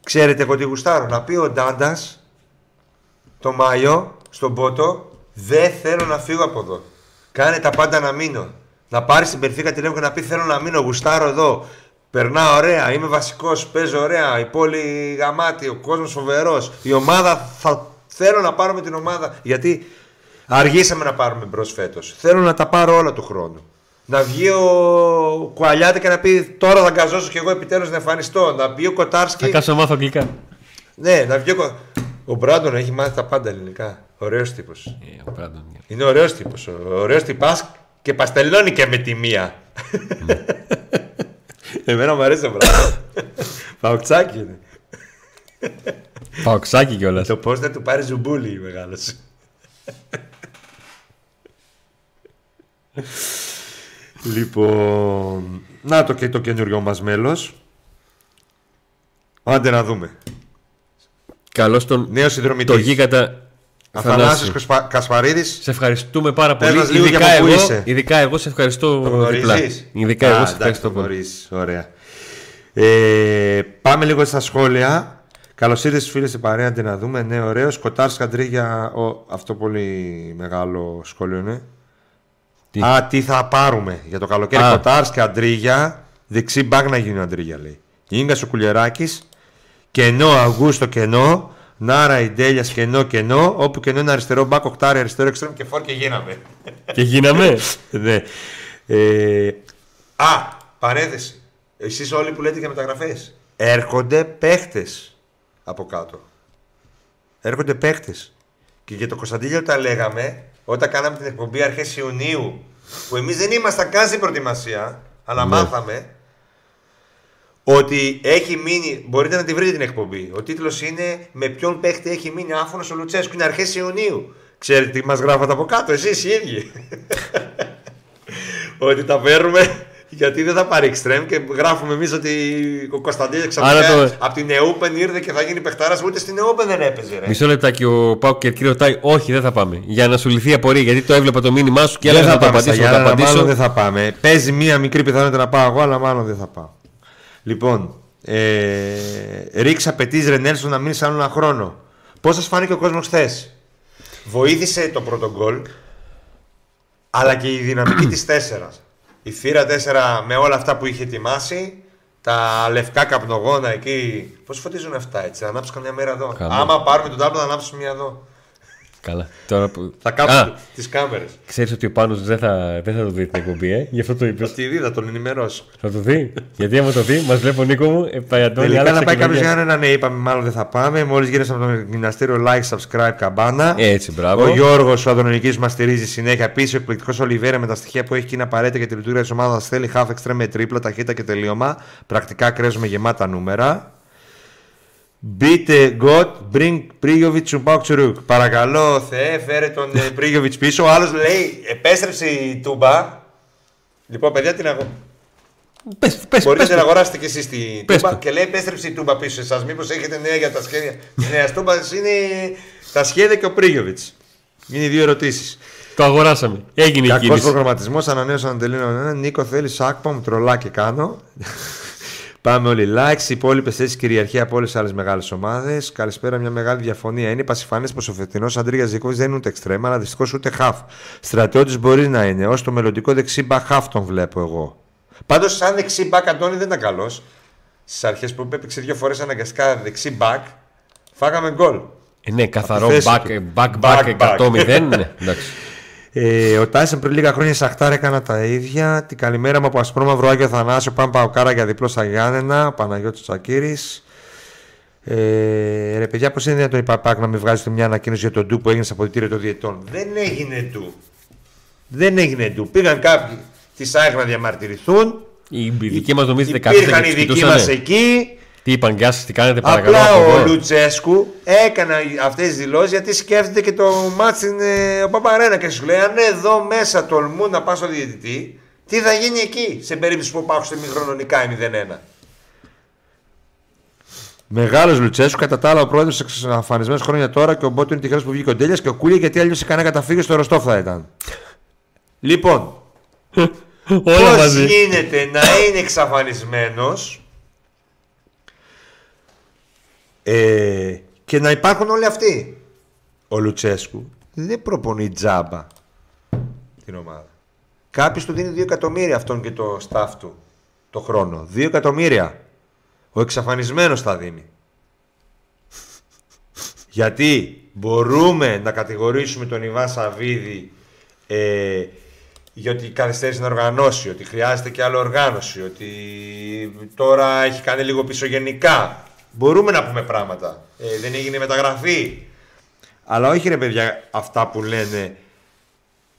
[SPEAKER 2] Ξέρετε, εγώ τι γουστάρω. Να πει ο Ντάντας το Μάιο στον Πότο, δεν θέλω να φύγω από εδώ. Κάνε τα πάντα να μείνω. Να πάρεις την Περφύκα τηλέφωνο και να πει: Θέλω να μείνω, γουστάρω εδώ. Περνάω ωραία, είμαι βασικός, παίζω ωραία. Η πόλη γαμάτι, ο κόσμος φοβερός. Η ομάδα θα θέλω να πάρω με την ομάδα. Γιατί αργήσαμε να πάρουμε μπρος φέτος. Θέλω να τα πάρω όλα του χρόνου. Να βγει ο Κουαλιάτη και να πει: Τώρα θα γκαζώσω και εγώ επιτέλους να εμφανιστώ. Να βγει ο Κοτάρσκι.
[SPEAKER 1] Θα κάτσω μάθω αγγλικά.
[SPEAKER 2] Ναι, να βγει ο, Κο- ο Μπράντον έχει μάθει τα πάντα ελληνικά. Ωραίος τύπος.
[SPEAKER 1] Ε, ο Brandon, ναι.
[SPEAKER 2] Είναι ωραίος τύπος. Ωραίος τυπάς και παστελώνει και με τη μία. Εμένα μου αρέσει ο Μπράντον. Παουξάκι είναι.
[SPEAKER 1] Παοξάκι κιόλας.
[SPEAKER 2] Το πώς θα του πάρει ζουμπούλι μεγάλος. λοιπόν, να το και το καινούριο μας μέλος. Άντε να δούμε.
[SPEAKER 1] Καλώς τον.
[SPEAKER 2] Νέος
[SPEAKER 1] Το
[SPEAKER 2] συνδρομητής.
[SPEAKER 1] γίγαντα.
[SPEAKER 2] Αθανάσης
[SPEAKER 1] Θανάση.
[SPEAKER 2] Κασπα... Κασπαρίδης.
[SPEAKER 1] Σε ευχαριστούμε πάρα
[SPEAKER 2] Πες
[SPEAKER 1] πολύ.
[SPEAKER 2] μας λίγο
[SPEAKER 1] Ειδικά
[SPEAKER 2] για από πού
[SPEAKER 1] εγώ,
[SPEAKER 2] είσαι.
[SPEAKER 1] ειδικά εγώ σε ευχαριστώ
[SPEAKER 2] Το
[SPEAKER 1] διπλά.
[SPEAKER 2] γνωρίζεις;
[SPEAKER 1] Ειδικά
[SPEAKER 2] Α,
[SPEAKER 1] εγώ σε
[SPEAKER 2] εντάξει,
[SPEAKER 1] ευχαριστώ
[SPEAKER 2] το
[SPEAKER 1] πολύ.
[SPEAKER 2] γνωρίζεις. Ωραία. Ε, πάμε λίγο στα σχόλια. Καλώς ήρθατε στου φίλου στην παρέα να να δούμε. Ναι, ωραίος. Κοτάρς Καντρίγια. Ο, αυτό πολύ μεγάλο σχόλιο είναι.
[SPEAKER 1] Τι;
[SPEAKER 2] Α, τι θα πάρουμε για το καλοκαίρι.
[SPEAKER 1] Α.
[SPEAKER 2] Κοτάρς και Αντρίγια. Δεξί μπακ να γίνει ο Αντρίγια λέει. Ήγκα ο Κουλιεράκης. Κενό Αγούστο κενό. Νάρα Ιντέλια κενό κενό. Όπου κενό είναι αριστερό μπακ, οκτάρι αριστερό εξτρέμ και φόρ και γίναμε.
[SPEAKER 1] Και γίναμε.
[SPEAKER 2] ναι. Ε, α, παρένθεση. Εσείς όλοι που λέτε για μεταγραφές. Έρχονται παίχτες από κάτω. Έρχονται παίχτες. Και για το Κωνσταντίνιο τα λέγαμε όταν κάναμε την εκπομπή αρχές Ιουνίου που εμείς δεν ήμασταν καν στην προετοιμασία αλλά
[SPEAKER 1] Ναι.
[SPEAKER 2] μάθαμε ότι έχει μείνει, μπορείτε να τη βρείτε την εκπομπή. Ο τίτλος είναι «Με ποιον παίχτη έχει μείνει άφωνος ο Λουτσέσκου» είναι αρχές Ιουνίου. Ξέρετε τι μας γράφατε από κάτω, εσείς οι ίδιοι. ότι τα παίρνουμε γιατί δεν θα πάρει εξτρέμ και γράφουμε εμείς ότι ο Κωνσταντίνος ξαφνικά
[SPEAKER 1] Άρα το-
[SPEAKER 2] από την Εούπεν ήρθε και θα γίνει παιχτάρας. Ούτε στην Εούπεν δεν έπαιζε. Ρε.
[SPEAKER 1] Μισό λεπτάκι ο Πάουκ και εκεί ρωτάει: Όχι, δεν θα πάμε. Για να σου λυθεί η απορία. Γιατί το έβλεπα το μήνυμά σου και
[SPEAKER 2] δεν
[SPEAKER 1] έλεγα
[SPEAKER 2] θα
[SPEAKER 1] να το
[SPEAKER 2] πάμε στα
[SPEAKER 1] απαντήσω. Να το
[SPEAKER 2] Γιάννενα, μάλλον
[SPEAKER 1] απαντήσω.
[SPEAKER 2] δεν θα πάμε. Παίζει μία μικρή πιθανότητα να πάω εγώ, αλλά μάλλον δεν θα πάω. Λοιπόν, ε, ρίξα απαιτείς Ρενέλσον να μείνεις άλλο ένα χρόνο. Πώς σας φάνηκε ο κόσμος χθες, Βοήθησε το πρώτο γκολ, αλλά και η δυναμική της 4. Η θύρα 4 με όλα αυτά που είχε ετοιμάσει, τα λευκά καπνογόνα εκεί. Πώς φωτίζουν αυτά έτσι, να ανάψω καμιά μέρα εδώ.
[SPEAKER 1] Καλά.
[SPEAKER 2] Άμα πάρουμε τον τάπλο, να ανάψουμε μια εδώ.
[SPEAKER 1] Καλά. Τώρα που...
[SPEAKER 2] Θα
[SPEAKER 1] Α,
[SPEAKER 2] κάψουμε τις κάμερες.
[SPEAKER 1] ξέρεις ότι ο Πάνος δεν θα, δεν θα το δει την εκπομπή, ε; Γι' αυτό το είπες.
[SPEAKER 2] Τη δει, θα τον ενημερώσω.
[SPEAKER 1] Θα το δει. Γιατί άμα το δει, μας βλέπει ο Νίκο μου, ε, πάει Αντώνη,
[SPEAKER 2] Τελικά
[SPEAKER 1] άλλαξε
[SPEAKER 2] να πάει κάποιος
[SPEAKER 1] καινούργια.
[SPEAKER 2] για ένα ναι, είπαμε μάλλον δεν θα πάμε. Μόλις γύρισα από το γυμναστήριο, like, subscribe, καμπάνα.
[SPEAKER 1] Έτσι, μπράβο.
[SPEAKER 2] Ο Γιώργος, ο Αδωνική, μας στηρίζει συνέχεια. Επίση, ο εκπληκτικός Ολιβέρα με τα στοιχεία που έχει και είναι απαραίτητα για τη λειτουργία της ομάδας. Θέλει half extreme με τρίπλα, ταχύτητα και τελείωμα. Πρακτικά κρέζουμε γεμάτα νούμερα. Μπείτε God, bring Πρίγιοβιτς σου Πάουκ Τσουρούκ. Παρακαλώ, Θεέ, φέρε τον Πρίγιοβιτς πίσω. Ο άλλος λέει, επέστρεψε η Τούμπα. Λοιπόν, παιδιά, την αγώ...
[SPEAKER 1] Πες, πες,
[SPEAKER 2] Μπορείτε
[SPEAKER 1] πες
[SPEAKER 2] να
[SPEAKER 1] το.
[SPEAKER 2] αγοράσετε και εσείς την
[SPEAKER 1] Πες
[SPEAKER 2] Τούμπα
[SPEAKER 1] το.
[SPEAKER 2] και λέει επέστρεψε η Τούμπα πίσω σε εσάς. Μήπως έχετε νέα για τα σχέδια τη νέα Τούμπας. Είναι τα σχέδια και ο Πρίγιοβιτς. Είναι οι δύο ερωτήσεις.
[SPEAKER 1] Το αγοράσαμε. Έγινε η
[SPEAKER 2] Κακός
[SPEAKER 1] κίνηση.
[SPEAKER 2] προγραμματισμός, ανανέωσα να τελείως. Νίκο θέλεις σάκπα, μου τρολάκι κάνω. Πάμε όλοι likes. Οι υπόλοιπες θέσεις κυριαρχία από όλες τις άλλες μεγάλες ομάδες. Καλησπέρα, μια μεγάλη διαφωνία. Είναι πασιφανές πως ο φετινός Αντρίγια Ζήκοβιτ δεν είναι ούτε εξτρέμα, αλλά δυστυχώς ούτε half. Στρατιώτης μπορεί να είναι. Ω το μελλοντικό δεξί μπακ half τον βλέπω εγώ. Πάντως, σαν δεξί μπακ Αντώνη δεν ήταν καλός. Στις αρχές που έπαιξε δύο φορές αναγκαστικά δεξί μπακ, φάγαμε γκολ.
[SPEAKER 1] Ε, ναι, καθαρό
[SPEAKER 2] θέση
[SPEAKER 1] back,
[SPEAKER 2] του.
[SPEAKER 1] back,
[SPEAKER 2] Back,
[SPEAKER 1] back,
[SPEAKER 2] back.
[SPEAKER 1] 100-0. ναι, εντάξει.
[SPEAKER 2] Ε, ο Τάισεν πριν λίγα χρόνια σε Αχτάρ έκανα τα ίδια. Την καλημέρα μου από Ασπρόμαυρο Άγιο Θανάσιο. Πάμε Παοκάρα για διπλό στα Γιάννενα. Παναγιώτης Τσακύρης. Ε, ρε παιδιά, πώς είναι δυνατόν η Παπάκ να μην βγάζει μια ανακοίνωση για τον ντου που έγινε σε αποδητήριο των διετών. Δεν έγινε ντου. Δεν έγινε ντου. Πήγαν κάποιοι της ΑΕΚ να διαμαρτυρηθούν.
[SPEAKER 1] Η δική μας νομίζετε
[SPEAKER 2] Υπήρχαν
[SPEAKER 1] κάποιοι
[SPEAKER 2] οι
[SPEAKER 1] θα
[SPEAKER 2] δικοί
[SPEAKER 1] κοιτούσανε.
[SPEAKER 2] μας εκεί.
[SPEAKER 1] Τι είπαν, γεια σα, τι κάνετε, παρακαλώ.
[SPEAKER 2] Απλά
[SPEAKER 1] από
[SPEAKER 2] ο
[SPEAKER 1] εδώ.
[SPEAKER 2] Λουτσέσκου έκανε αυτές τις δηλώσεις γιατί σκέφτεται και το μάτς στην ε, ο Παπαρένα και σου λέει: Αν εδώ μέσα τολμούν να πα στο διαιτητή, τι θα γίνει εκεί σε περίπτωση που υπάρχουν στη μηχρονονικά η 0-1. Μεγάλος Λουτσέσκου, κατά τα άλλα ο πρόεδρος εξαφανισμένο χρόνια τώρα και ο Μπότο είναι τυχερός που βγήκε ο Ντέλιας και ο Κούλια γιατί αλλιώς σε κανένα καταφύγιο στο Ροστόφ θα ήταν. λοιπόν,
[SPEAKER 1] Όλα
[SPEAKER 2] Πώς
[SPEAKER 1] μαζί.
[SPEAKER 2] γίνεται να είναι εξαφανισμένος ε, και να υπάρχουν όλοι αυτοί. Ο Λουτσέσκου δεν προπονεί τζάμπα την ομάδα. Κάποιος του δίνει 2 εκατομμύρια αυτόν και το staff του το χρόνο. 2 εκατομμύρια. Ο εξαφανισμένος θα δίνει. Γιατί μπορούμε να κατηγορήσουμε τον Ιβάν Σαββίδη ε, για ότι καθυστέρησε να οργανώσει, ότι χρειάζεται και άλλο οργάνωση, ότι τώρα έχει κάνει λίγο πισωγενικά. Μπορούμε να πούμε πράγματα. Ε, δεν έγινε μεταγραφή. Αλλά όχι ρε παιδιά αυτά που λένε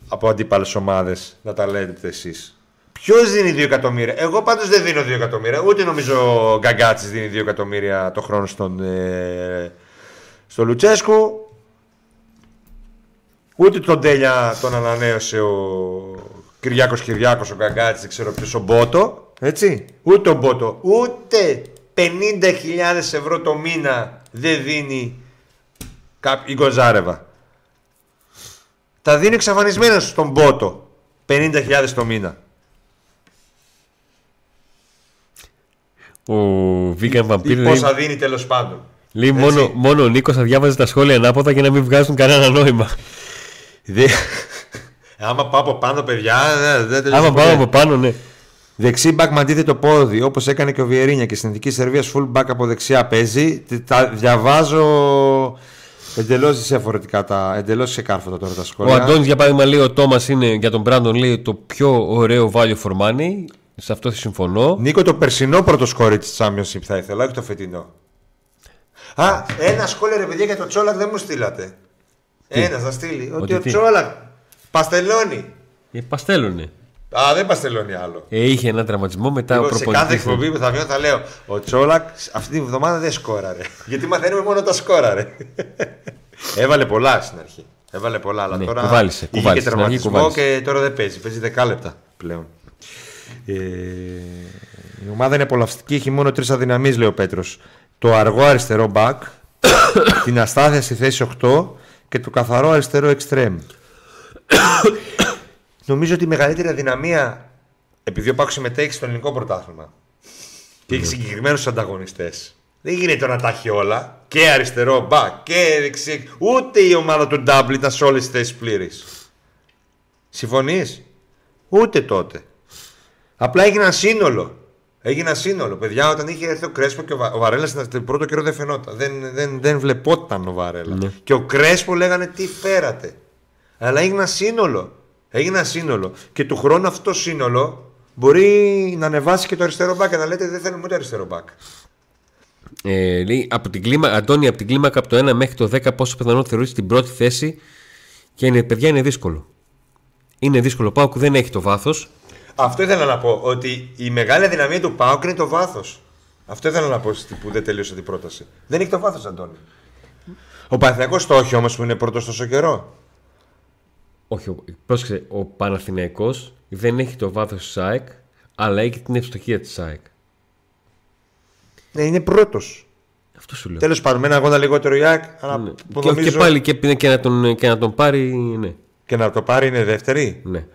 [SPEAKER 2] από αντίπαλες ομάδες να τα λέτε εσείς. Ποιος δίνει 2 εκατομμύρια; Εγώ πάντως δεν δίνω 2 εκατομμύρια. Ούτε νομίζω ο Γκαγκάτσης δίνει 2 εκατομμύρια το χρόνο στον, ε, στο Λουτσέσκου. Ούτε τον Τέλια τον ανανέωσε ο Κυριάκος Κυριάκος, ο Γκαγκάτσης, δεν ξέρω ποιος, ο Μπότο. Έτσι. Ούτε ο Μπότο. Ούτε 50.000 ευρώ το μήνα δεν δίνει κά- η Γκοζάρεβα. Τα δίνει εξαφανισμένος στον Μπότο. 50.000 το μήνα.
[SPEAKER 1] Ο Vegan Vampire
[SPEAKER 2] Ή
[SPEAKER 1] λέει,
[SPEAKER 2] πόσα δίνει τέλος πάντων.
[SPEAKER 1] λέει
[SPEAKER 2] Έτσι.
[SPEAKER 1] μόνο, μόνο ο Νίκος θα διάβαζε τα σχόλια ανάποδα για να μην βγάζουν κανένα νόημα.
[SPEAKER 2] Δε... Άμα πάω από πάνω, παιδιά, δεν δεν τελειώνει
[SPEAKER 1] Άμα
[SPEAKER 2] ποτέ.
[SPEAKER 1] πάμε από πάνω, ναι.
[SPEAKER 2] Δεξί μπακ με αντίθετο πόδι, όπως έκανε και ο Βιερίνια και στην εθνική Σερβία full back από δεξιά παίζει. Τι- Τα διαβάζω εντελώς διαφορετικά, τα, εντελώς ξεκάρφωτα τώρα τα
[SPEAKER 1] Ο
[SPEAKER 2] σχόλια.
[SPEAKER 1] Αντώνης για παράδειγμα λέει ο Τόμας είναι για τον Μπράντον λέει το πιο ωραίο value for money. Σε αυτό συμφωνώ.
[SPEAKER 2] Νίκο, το περσινό πρώτο σκόρι της Championship θα ήθελα, όχι το φετινό. Α, ένα σχόλιο ρε παιδιά για το Τσόλακ δεν μου στείλατε. Ένας θα στείλει. Ότι,
[SPEAKER 1] Ότι
[SPEAKER 2] ο
[SPEAKER 1] τι;
[SPEAKER 2] Τσόλακ παστελώνει.
[SPEAKER 1] Ε, παστέλωνε.
[SPEAKER 2] Α, δεν παστελώνει άλλο.
[SPEAKER 1] Ε, είχε ένα τραυματισμό μετά
[SPEAKER 2] Εγώ
[SPEAKER 1] ο
[SPEAKER 2] σε κάθε
[SPEAKER 1] προπονητής.
[SPEAKER 2] εκπομπή που θα βγαίνω θα λέω Ο Τσόλακ αυτή τη βδομάδα δεν σκόραρε. Γιατί μαθαίνουμε μόνο τα σκόραρε. Έβαλε πολλά στην αρχή. Έβαλε πολλά, αλλά
[SPEAKER 1] Ναι,
[SPEAKER 2] τώρα
[SPEAKER 1] κουβάλισε,
[SPEAKER 2] είχε
[SPEAKER 1] κουβάλισε,
[SPEAKER 2] και
[SPEAKER 1] στην αρχή
[SPEAKER 2] τερματισμό
[SPEAKER 1] κουβάλισε.
[SPEAKER 2] και τώρα δεν παίζει. Παίζει δεκάλεπτα πλέον. Ε, η ομάδα είναι απολαυστική, έχει μόνο τρεις αδυναμίες, λέει ο Πέτρος. Το αργό αριστερό back, την αστάθεια στη θέση 8 και το καθαρό αριστερό extreme. Νομίζω ότι η μεγαλύτερη αδυναμία, επειδή ο Πάκος συμμετέχει στο ελληνικό πρωτάθλημα και έχει συγκεκριμένους ανταγωνιστές, δεν γίνεται να τα έχει όλα. Και αριστερό μπακ και δεξί. Ούτε η ομάδα του Ντάμπλ ήταν σε όλες τις θέσεις πλήρης. Συμφωνείς, Ούτε τότε. Απλά έγινε ένα σύνολο. Έγινε ένα σύνολο. Παιδιά, όταν είχε έρθει ο Κρέσπο και ο, Βα... ο Βαρέλας στην πρώτο καιρό δεν φαινόταν. Δεν, δεν, δεν βλεπόταν ο Βαρέλας.
[SPEAKER 1] Ναι.
[SPEAKER 2] Και ο Κρέσπο λέγανε τι φέρατε. Αλλά έγινε ένα σύνολο. Έγινε ένα σύνολο. Και του χρόνου αυτό το σύνολο μπορεί να ανεβάσει και το αριστερό μπακ και να λέτε δεν θέλουμε ούτε αριστερό μπακ.
[SPEAKER 1] Ε, λέει, από την κλίμα, Αντώνη, από την κλίμακα από το 1 μέχρι το 10, πόσο πιθανό θεωρείς την πρώτη θέση; Και είναι, παιδιά είναι δύσκολο. Είναι δύσκολο. Ο Πάουκ δεν έχει το βάθος.
[SPEAKER 2] Αυτό ήθελα να πω. Ότι η μεγάλη αδυναμία του Πάουκ είναι το βάθος. Αυτό ήθελα να πω στη- που δεν τελείωσε την πρόταση. Δεν έχει το βάθος, Αντώνη. Ο Παναθηναϊκός το όχι όμως που είναι πρώτος τόσο καιρό.
[SPEAKER 1] Όχι, ο- πρόσεξε, ο Παναθηναϊκός δεν έχει το βάθος της ΣΑΕΚ, αλλά έχει την ευστοχία της ΣΑΕΚ.
[SPEAKER 2] Ναι, είναι πρώτος.
[SPEAKER 1] Αυτό σου λέω.
[SPEAKER 2] Τέλος πάντων, με ένα αγώνα λιγότερο η ΑΕΚ. Αλλά
[SPEAKER 1] Ναι.
[SPEAKER 2] που
[SPEAKER 1] Και,
[SPEAKER 2] νομίζω-
[SPEAKER 1] και πάλι και, και, να τον, και να τον πάρει, ναι.
[SPEAKER 2] Και να το πάρει είναι δεύτερη;
[SPEAKER 1] ναι.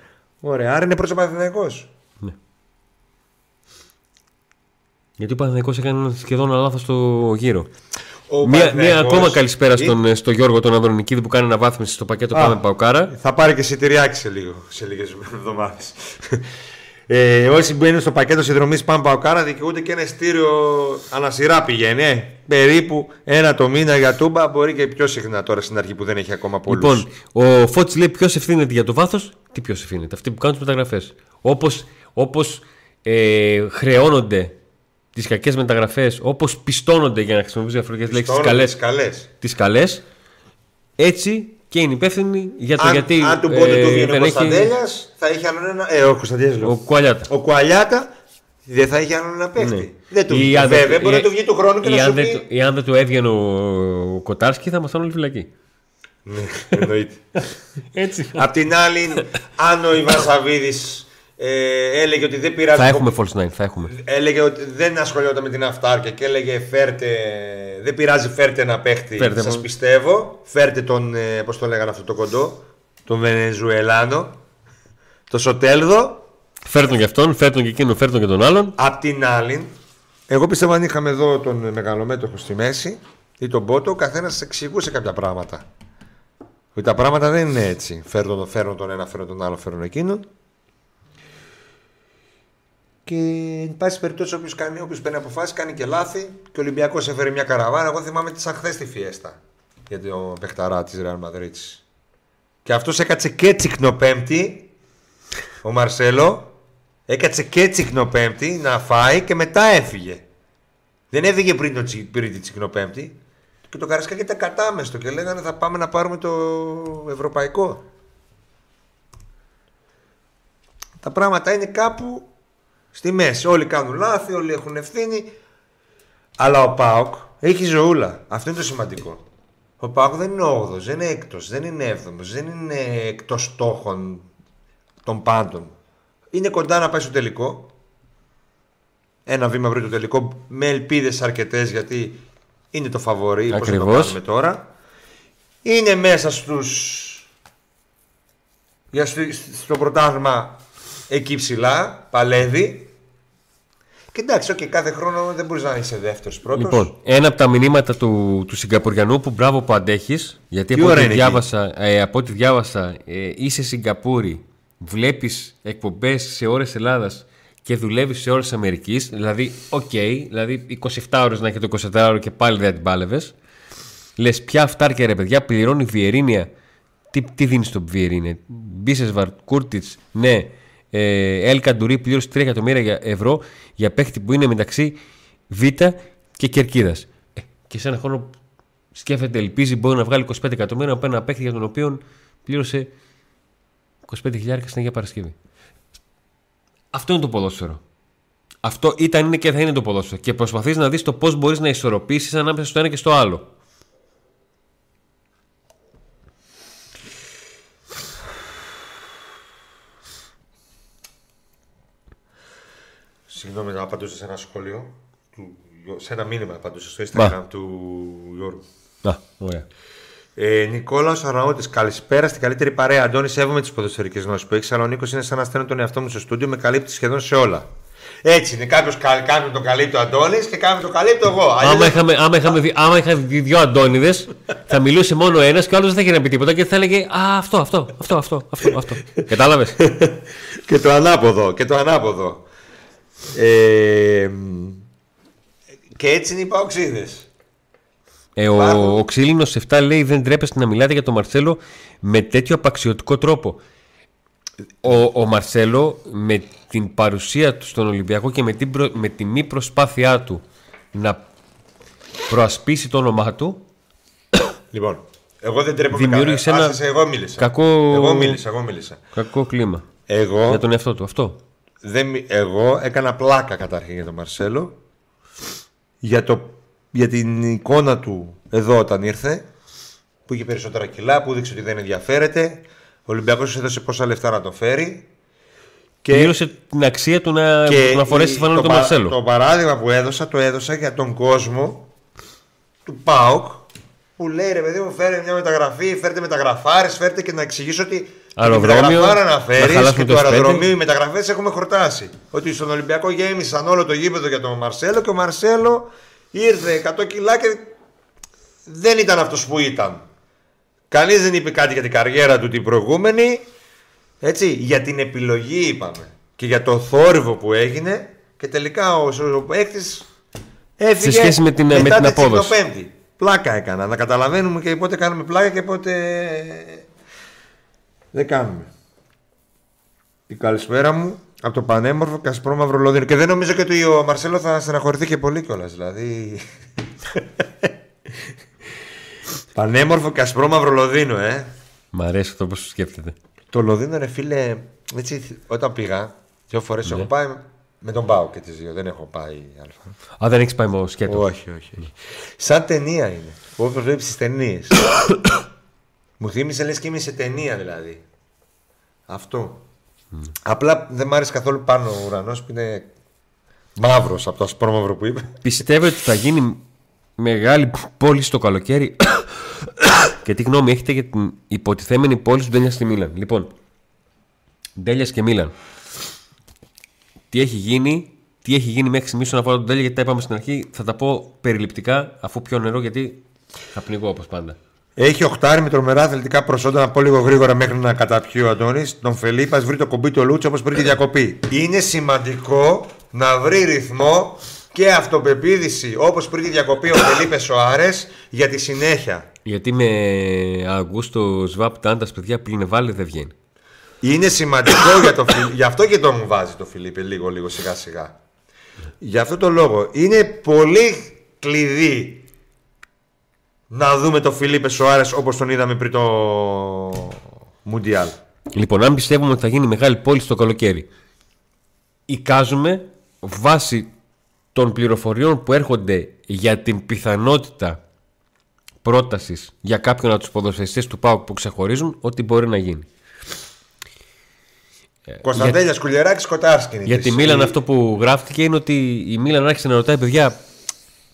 [SPEAKER 2] Ωραία, άρα είναι πρώτος ο Παναθηναϊκός.
[SPEAKER 1] Γιατί ο Παναθηναϊκός έκανε σχεδόν ένα λάθο στο γύρο.
[SPEAKER 2] Ο
[SPEAKER 1] Μία, μία
[SPEAKER 2] Παναθηναϊκός
[SPEAKER 1] ακόμα καλησπέρα
[SPEAKER 2] ή-
[SPEAKER 1] στον, στο Γιώργο τον Ανδρονικίδη που κάνει αναβάθμιση στο πακέτο
[SPEAKER 2] Α.
[SPEAKER 1] Πάμε Παοκάρα.
[SPEAKER 2] Θα πάρει και εισιτηριάκι σε λίγο, σε λίγες εβδομάδες. Ε, όσοι μπαίνουν στο πακέτο συνδρομής Πάμε Παοκάρα δικαιούνται και ένα ειστήριο ανασυρά πηγαίνει. Ε. Περίπου ένα το μήνα για τούμπα, μπορεί και πιο συχνά τώρα στην αρχή που δεν έχει ακόμα πολλού.
[SPEAKER 1] Λοιπόν, ο Φώτης λέει ποιος ευθύνεται για το βάθος. Τι ποιος ευθύνεται, αυτοί που κάνουν τις μεταγραφές. Όπως όπως, ε, χρεώνονται τις κακές μεταγραφές, όπως πιστώνονται για να χρησιμοποιήσω διαφορετικές λέξεις τις καλές.
[SPEAKER 2] καλές.
[SPEAKER 1] Τις καλές, έτσι και είναι υπεύθυνοι για το
[SPEAKER 2] Αν,
[SPEAKER 1] γιατί.
[SPEAKER 2] αν του πόντε
[SPEAKER 1] ε,
[SPEAKER 2] του βγαίνει ο
[SPEAKER 1] δεν έχει-
[SPEAKER 2] Κωνσταντέλιας, θα είχε άλλον ένα. Ε, ο Κωνσταντέλιας λέω.
[SPEAKER 1] Ο Κουαλιάτα.
[SPEAKER 2] Ο Κουαλιάτα δεν θα είχε άλλον να παίχτη.
[SPEAKER 1] Ναι.
[SPEAKER 2] Δεν του
[SPEAKER 1] Ή
[SPEAKER 2] βγει.
[SPEAKER 1] αν δεν-
[SPEAKER 2] Βέβαια, μπορεί
[SPEAKER 1] ή-
[SPEAKER 2] να του βγει του χρόνου και
[SPEAKER 1] ή
[SPEAKER 2] να
[SPEAKER 1] αν
[SPEAKER 2] σου
[SPEAKER 1] δεν
[SPEAKER 2] πει.
[SPEAKER 1] του- Ή αν δεν του έβγαινε ο Κοτάρσκι θα ήμασταν όλοι φυλακοί.
[SPEAKER 2] Ναι, εννοείται.
[SPEAKER 1] Έτσι.
[SPEAKER 2] Απ' την άλλη, αν ο Ιβάν Σαββίδης ε, έλεγε ότι δεν πειράζει.
[SPEAKER 1] θα έχουμε false nine, θα έχουμε.
[SPEAKER 2] Έλεγε ότι δεν ασχολιόταν με την αυτάρκεια και έλεγε φέρτε. Δεν πειράζει, φέρτε ένα παίχτη.
[SPEAKER 1] Φέρτε
[SPEAKER 2] Σας
[SPEAKER 1] μου.
[SPEAKER 2] πιστεύω. Φέρτε τον. Ε, Πώς το λέγανε αυτό το κοντό. Τον Βενεζουελάνο. Το Σοτέλδο.
[SPEAKER 1] Φέρ τον και αυτόν, φέρ τον και εκείνον, φέρ τον και τον άλλον.
[SPEAKER 2] Απ' την άλλη, εγώ πιστεύω αν είχαμε εδώ τον μεγαλομέτωχο στη μέση ή τον Πότο, ο καθένας εξηγούσε κάποια πράγματα. Ότι τα πράγματα δεν είναι έτσι. Φέρνω τον, φέρνω τον ένα, φέρνω τον άλλο, φέρνω εκείνον. Και εν πάση περιπτώσει, όποιος κάνει, όποιος παίρνει αποφάσεις, κάνει και λάθη. Και ο Ολυμπιακός έφερε μια καραβάνα. Εγώ θυμάμαι τη σαν χθες τη φιέστα για τον παιχταρά της Ρεάλ Μαδρίτη. Και αυτός έκατσε και τσικνοπέμπτη, ο Μαρσέλο, έκατσε και τσικνοπέμπτη να φάει και μετά έφυγε. Δεν έφυγε πριν, το, τσι- πριν τη τσικνοπέμπτη. Και το Καρασκάκι ήταν κατάμεστο και λέγανε θα πάμε να πάρουμε το ευρωπαϊκό. Τα πράγματα είναι κάπου στη μέση. Όλοι κάνουν λάθη, όλοι έχουν ευθύνη. Αλλά ο Πάοκ έχει ζωούλα. Αυτό είναι το σημαντικό. Ο Πάοκ δεν είναι 8 δεν είναι έκτος, δεν είναι 7 δεν είναι εκτός στόχων των πάντων. Είναι κοντά να πάει στο τελικό. Ένα βήμα πριν το τελικό με ελπίδες αρκετές γιατί είναι το φαβορή. Πώς θα το
[SPEAKER 1] Ακριβώς.
[SPEAKER 2] κάνουμε τώρα. Είναι μέσα στους για στο, στο πρωτάθλημα εκεί ψηλά, παλεύει. Και εντάξει, okay, κάθε χρόνο δεν μπορείς να είσαι δεύτερος πρώτος.
[SPEAKER 1] Λοιπόν, ένα από τα μηνύματα του, του Σιγκαπουριανού που μπράβο που αντέχεις, γιατί
[SPEAKER 2] Τι
[SPEAKER 1] από
[SPEAKER 2] ώρα
[SPEAKER 1] ό,τι,
[SPEAKER 2] είναι
[SPEAKER 1] διάβασα, ε, από ό,τι διάβασα, ε, είσαι Σιγκαπούρη, βλέπεις εκπομπές σε ώρες Ελλάδας και δουλεύεις σε ώρες Αμερικής. Δηλαδή, οκ, δηλαδή 27 ώρε να έχει το 24 ώρο και πάλι δεν την πάλευες. Λες, πια αυτάρκεια ρε παιδιά, πληρώνει Βιερίνια. Τι, τι δίνεις στον Βιερίνια, Μπίσεσβαρ, Κούρτιτς, ναι. Ε, Ελ Καντουρί πλήρωσε 3 εκατομμύρια για- ευρώ για παίχτη που είναι μεταξύ Β και Κερκίδας. Ε, και σε ένα χρόνο σκέφτεται, ελπίζει μπορεί να βγάλει 25 εκατομμύρια από ένα παίχτη για τον οποίο πλήρωσε 25.000 στην Αγία Παρασκευή. Αυτό είναι το ποδόσφαιρο. Αυτό ήταν, είναι και θα είναι το ποδόσφαιρο. Και προσπαθείς να δεις το πώς μπορείς να ισορροπήσεις ανάμεσα στο ένα και στο άλλο.
[SPEAKER 2] Συγγνώμη, να απαντούσα σε ένα σχόλιο. Του, σε ένα μήνυμα απαντούσα στο
[SPEAKER 1] Μπα.
[SPEAKER 2] Instagram του Γιώργου.
[SPEAKER 1] Α, ωραία.
[SPEAKER 2] Ε, Νικόλαο Αραώτη, καλησπέρα στην καλύτερη παρέα. Αντώνη, σέβομαι τις ποδοσφαιρικές γνώσεις που έχεις, αλλά ο Νίκος είναι σαν να στέλνω τον εαυτό μου στο στούντιο, με καλύπτει σχεδόν σε όλα. Έτσι είναι. Κάποιος κάνει το καλύπτει ο Αντώνης και κάνει το καλύπτω εγώ. Αλλιώς
[SPEAKER 1] Άμα
[SPEAKER 2] δεν-
[SPEAKER 1] είχαμε, άμα είχαμε, δει- άμα είχαμε δει δύο Αντώνιδες, θα μιλούσε μόνο ένας και ο άλλος δεν θα είχε να πει τίποτα και θα έλεγε Α, αυτό, αυτό, αυτό, αυτό, αυτό. αυτό. Κατάλαβες;
[SPEAKER 2] και το ανάποδο. Και το ανάποδο. Ε, μ, και έτσι είναι οι παοξίδες.
[SPEAKER 1] Ε, ο,
[SPEAKER 2] Υπάρχουν-
[SPEAKER 1] ο Ξύλινος 7 λέει: Δεν τρέπεστε να μιλάτε για τον Μαρσέλο με τέτοιο απαξιωτικό τρόπο. Ο, ο Μαρσέλο με την παρουσία του στον Ολυμπιακό και με, την προ- με τη μη προσπάθειά του να προασπίσει το όνομά του
[SPEAKER 2] Λοιπόν, εγώ δεν τρέπομαι
[SPEAKER 1] Δημιούργησε
[SPEAKER 2] κανένα.
[SPEAKER 1] ένα
[SPEAKER 2] Άσε, εγώ μίλησα.
[SPEAKER 1] κακό-
[SPEAKER 2] Εγώ μίλησα, εγώ μίλησα.
[SPEAKER 1] κακό κλίμα
[SPEAKER 2] Εγώ,
[SPEAKER 1] για τον εαυτό του. Αυτό.
[SPEAKER 2] Δεν, μι- εγώ έκανα πλάκα καταρχήν για τον Μαρσέλο για, το, για την εικόνα του εδώ όταν ήρθε που είχε περισσότερα κιλά, που έδειξε ότι δεν ενδιαφέρεται. Ο Ολυμπιακός έδωσε πόσα λεφτά να το φέρει.
[SPEAKER 1] Και πλήρωσε την αξία του να, να φορέσει
[SPEAKER 2] η-
[SPEAKER 1] τη φανέλα
[SPEAKER 2] το
[SPEAKER 1] του
[SPEAKER 2] πα-
[SPEAKER 1] Μαρσέλο.
[SPEAKER 2] Το παράδειγμα που έδωσα, το έδωσα για τον κόσμο του ΠΑΟΚ που λέει ρε παιδί μου, φέρε μια μεταγραφή, φέρτε μεταγραφάρες, φέρτε και να εξηγήσω ότι.
[SPEAKER 1] Αεροδρόμιο,
[SPEAKER 2] τη μεταγραφάρα να
[SPEAKER 1] να
[SPEAKER 2] φέρεις
[SPEAKER 1] χαλάσουμε
[SPEAKER 2] και
[SPEAKER 1] το
[SPEAKER 2] το
[SPEAKER 1] S5.
[SPEAKER 2] αεροδρομίο, οι μεταγραφές έχουμε χορτάσει. Ότι στον Ολυμπιακό γέμισαν όλο το γήπεδο για τον Μαρσέλο και ο Μαρσέλο ήρθε 100 κιλά και δεν ήταν αυτός που ήταν. Κανείς δεν είπε κάτι για την καριέρα του την προηγούμενη. Έτσι, για την επιλογή είπαμε. Και για το θόρυβο που έγινε. Και τελικά ο, ο παίκτης έφυγε
[SPEAKER 1] Σε σχέση με την- με
[SPEAKER 2] μετά
[SPEAKER 1] την
[SPEAKER 2] τη
[SPEAKER 1] απόδοση.
[SPEAKER 2] Τσικνοπέμπτη. Πλάκα έκανα. Να καταλαβαίνουμε και πότε κάνουμε πλάκα και πότε δεν κάνουμε. Η καλησπέρα μου από το πανέμορφο Κασπρό Μαυρολόδινο. Και δεν νομίζω και ότι ο Μαρσέλο θα στεναχωρηθεί και πολύ κιόλας. Δηλαδή. πανέμορφο Κασπρό Μαυρολοδίνο, ε.
[SPEAKER 1] Μ' αρέσει αυτό που σκέφτεται.
[SPEAKER 2] Το Λονδίνο, ρε φίλε, έτσι, όταν πήγα, δύο φορές
[SPEAKER 1] Ναι.
[SPEAKER 2] έχω πάει. Με τον Πάο και τις δύο. Δεν έχω πάει
[SPEAKER 1] Α. Α, δεν έχεις πάει με σκέτο.
[SPEAKER 2] Όχι, όχι, όχι. Σαν ταινία είναι. Όπω βλέπει τι ταινίες. Μου θύμισε λες και είμαι σε ταινία δηλαδή. Αυτό. Απλά δεν μ' άρεσε καθόλου πάνω ο ουρανός που είναι μαύρος από το ασπρόμαυρο που είπε.
[SPEAKER 1] Πιστεύετε ότι θα γίνει μεγάλη πόλη στο καλοκαίρι και τι γνώμη έχετε για την υποτιθέμενη πόλη του Ντέλιας στη Μίλαν; Λοιπόν, Ντέλιας και Μίλαν. Τι έχει γίνει, τι έχει γίνει μέχρι στιγμής όσον αφορά τον Ντέλια, γιατί τα είπαμε στην αρχή. Θα τα πω περιληπτικά αφού πιω νερό, γιατί θα πνιγώ όπως πάντα.
[SPEAKER 2] Έχει οχτάρι με τρομερά αθλητικά προσόντα να πω λίγο γρήγορα μέχρι να καταπιεί ο Αντώνης. Τον Φελίπα βρει το κομπί του Λούτσο όπως πριν τη διακοπή. Είναι σημαντικό να βρει ρυθμό και αυτοπεποίθηση όπως πριν τη διακοπή ο Φελίπε Σοάρες για τη συνέχεια.
[SPEAKER 1] Γιατί με Αγκούστο Σβάπ Τάντας, παιδιά, πλήν βάλει δεν βγαίνει.
[SPEAKER 2] Είναι σημαντικό για το Φιλίπε. Γι' αυτό και το μου βάζει το Φιλίπε λίγο λίγο σιγά σιγά. Γι' αυτό το λόγο είναι πολύ κλειδί να δούμε το Φιλίπε Σοάρε όπως τον είδαμε πριν το Μουντιάλ.
[SPEAKER 1] Λοιπόν, αν πιστεύουμε ότι θα γίνει μεγάλη πόλη στο καλοκαίρι, εικάζουμε βάσει των πληροφοριών που έρχονται για την πιθανότητα πρότασης για κάποιον από τους ποδοσφαιριστές του ΠΑΟΚ που ξεχωρίζουν ότι μπορεί να γίνει.
[SPEAKER 2] Κωνσταντέλιας, Κουλιεράκη, Κοτάρσκι.
[SPEAKER 1] Για της Μίλαν αυτό που γράφτηκε είναι ότι η Μίλαν άρχισε να ρωτάει παιδιά,